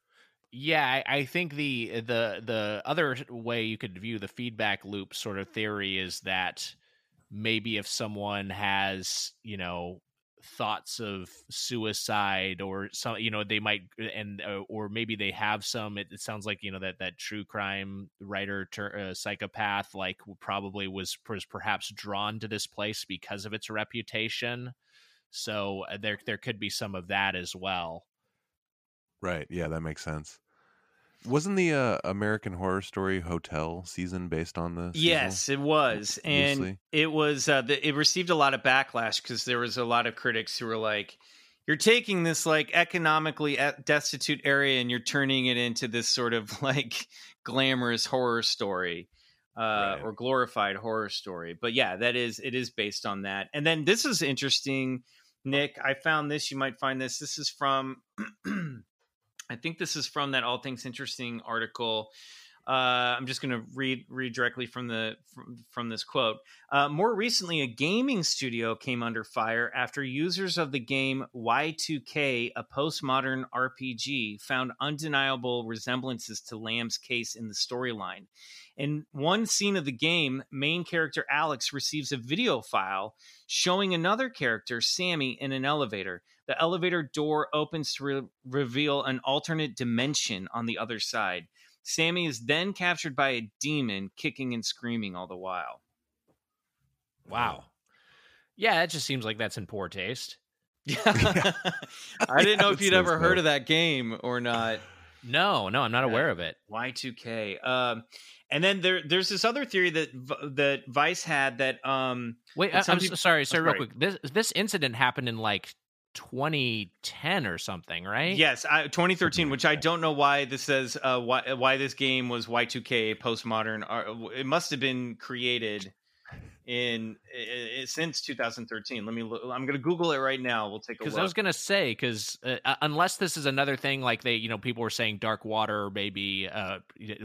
Yeah, I, I think the the the other way you could view the feedback loop sort of theory is that maybe if someone has you know thoughts of suicide or some you know they might and uh, or maybe they have some it, it sounds like you know that that true crime writer ter, uh, psychopath like probably was was perhaps drawn to this place because of its reputation. So uh, there there could be some of that as well Right. Yeah, that makes sense. Wasn't the uh, American Horror Story Hotel season based on Cecil? Yes, it was, and Loosely. it was. Uh, the, it received a lot of backlash because there was a lot of critics who were like, "You're taking this like economically e- destitute area and you're turning it into this sort of like glamorous horror story." Uh, Right. or glorified horror story, but yeah, that is it is based on that. And then this is interesting, Nick. I found this. You might find this. This is from I think this is from that All Things Interesting article. Uh, I'm just going to read read directly from the from, from this quote. Uh, more recently, a gaming studio came under fire after users of the game Y2K, a postmodern RPG, found undeniable resemblances to Lam's case in the storyline. In one scene of the game, main character Alex receives a video file showing another character, Sammy, in an elevator. The elevator door opens to re- reveal an alternate dimension on the other side. Sammy is then captured by a demon, kicking and screaming all the while. wow yeah that just seems like that's in poor taste Yeah. I didn't know if you'd sounds ever heard of that game or not. no no i'm not Yeah. aware of it Y2K. Um, and then there, there's this other theory that that Vice had that um, Wait, And I, some I'm people- so sorry, sorry, real quick. This this incident happened in like 2010 or something, right? Yes, I, 2013, which I don't know why this says uh, why why this game was Y2K postmodern. Uh, It must have been created in i- i- since 2013. Let me. Look, I'm going to Google it right now. We'll take a Because. I was gonna say, because uh, uh, unless this is another thing, like they, you know, people were saying Dark Water maybe uh,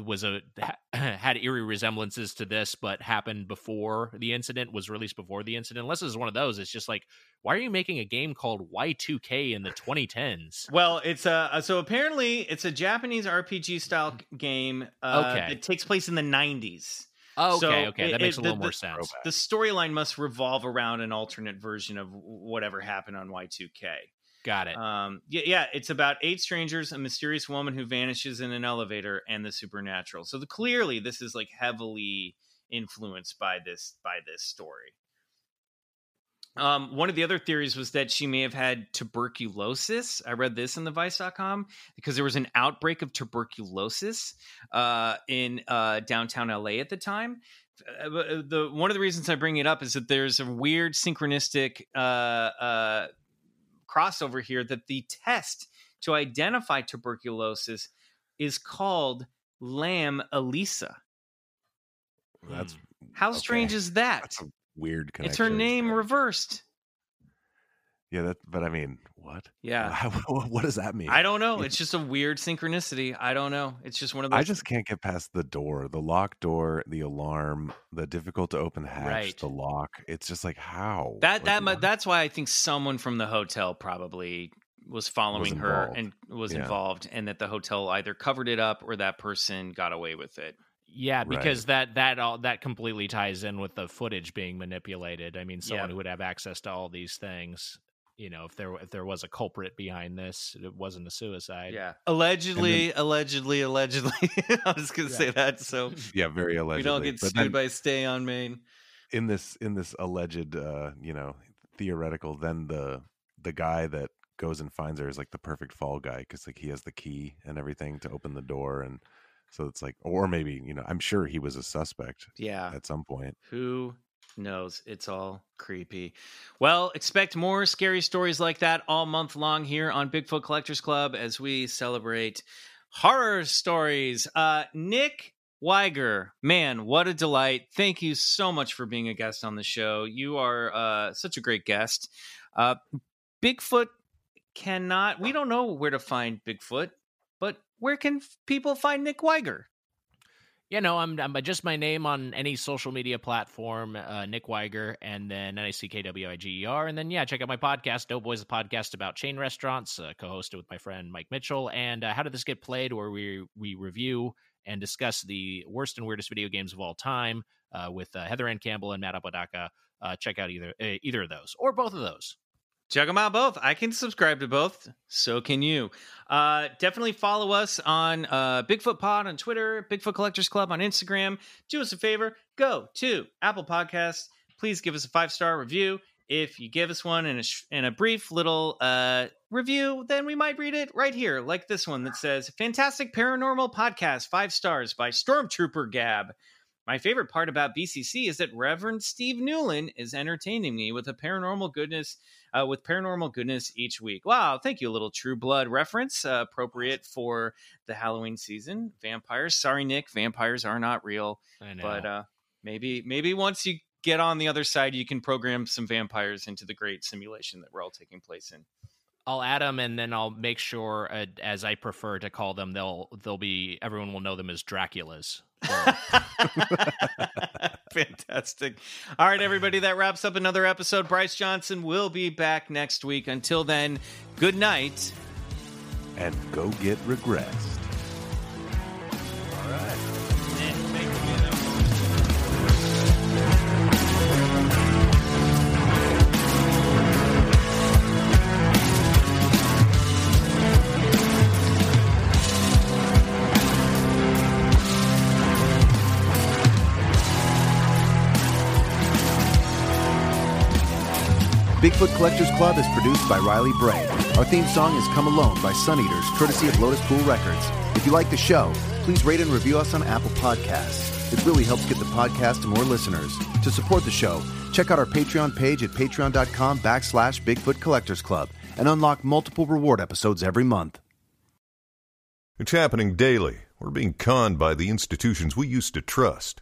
was a ha- had eerie resemblances to this, but happened before the incident was released before the incident. Unless this is one of those, it's just like, why are you making a game called Y2K in the 2010s? Well, it's a so apparently it's a Japanese RPG style game. Uh, Okay. it takes place in the 90s. Okay, So okay, it- that makes it- a little the- more sense. The storyline must revolve around an alternate version of whatever happened on Y2K. Got it. Um, yeah, yeah, it's about eight strangers, a mysterious woman who vanishes in an elevator, and the supernatural. So the, clearly, this is like heavily influenced by this by this story. Um, one of the other theories was that she may have had tuberculosis. I read this in the Vice.com because there was an outbreak of tuberculosis uh, in uh, downtown LA at the time. Uh, the one of the reasons I bring it up is that there's a weird synchronistic uh, uh, crossover here that the test to identify tuberculosis is called Lam Elisa. That's How Okay. strange is that? that's a weird connection. It's her name reversed. Yeah, that. But I mean, what? Yeah. what, does that mean? I don't know. It's just a weird synchronicity. I don't know. It's just one of those. I just can't get past the door, the locked door, the alarm, the difficult to open hatch, Right. the lock. It's just like how that like, that that's why I think someone from the hotel probably was following her and was Yeah. involved, and that the hotel either covered it up or that person got away with it. Yeah, Right. because that that all that completely ties in with the footage being manipulated. I mean, someone Yeah. who would have access to all these things. You know, if there if there was a culprit behind this, it wasn't a suicide. Yeah, allegedly, allegedly, allegedly. I was going to say that, so yeah, very allegedly. we don't get But sued then by stay on Maine. in this in this alleged, uh, you know, theoretical, then the the guy that goes and finds her is like the perfect fall guy because like he has the key and everything to open the door, and so it's like, or maybe you know, I'm sure he was a suspect Yeah, at some point. who knows it's all creepy. Well, expect more scary stories like that all month long here on Bigfoot Collectors Club as we celebrate horror stories. Uh, Nick Wiger, man, what a delight. Thank you so much for being a guest on the show. You are uh, such a great guest. Uh, Bigfoot cannot, we don't know where to find Bigfoot, where can people find Nick Wiger? You know, I'm, I'm just my name on any social media platform, uh, Nick Wiger, and then N I C K W I G E R. And then, yeah, check out my podcast, Doughboys, a podcast about chain restaurants, uh, co hosted with my friend Mike Mitchell. And uh, How Did This Get Played, where we, we review and discuss the worst and weirdest video games of all time uh, with uh, Heather Anne Campbell and Matt Apodaca. Uh, check out either either of those or both of those. Check them out both. I can subscribe to both. So can you. Uh, definitely follow us on uh, Bigfoot Pod on Twitter, Bigfoot Collectors Club on Instagram. Do us a favor, go to Apple Podcasts. Please give us a five star review. If you give us one in a, sh- in a brief little uh, review, then we might read it right here, like this one that says Fantastic Paranormal Podcast, five stars by Stormtrooper Gab. My favorite part about BCC is that Reverend Steve Newlin is entertaining me with a paranormal goodness, uh, with paranormal goodness each week. Wow, thank you, a little True Blood reference, uh, appropriate for the Halloween season. Vampires, sorry, Nick, vampires are not real. I know. But uh, maybe, maybe once you get on the other side, you can program some vampires into the great simulation that we're all taking place in. I'll add them, and then I'll make sure, uh, as I prefer to call them, they'll they'll be everyone will know them as Draculas. Fantastic. All right, everybody, that wraps up another episode. Bryce Johnson will be back next week. Until then, good night. And go get regressed. All right. Bigfoot Collectors Club is produced by Riley Bray. Our theme song is Come Alone by Suneaters, courtesy of Lotuspool Records. If you like the show, please rate and review us on Apple Podcasts. It really helps get the podcast to more listeners. To support the show, check out our Patreon page at patreon.com backslash Bigfoot Collectors Club and unlock multiple reward episodes every month. It's happening daily. We're being conned by the institutions we used to trust.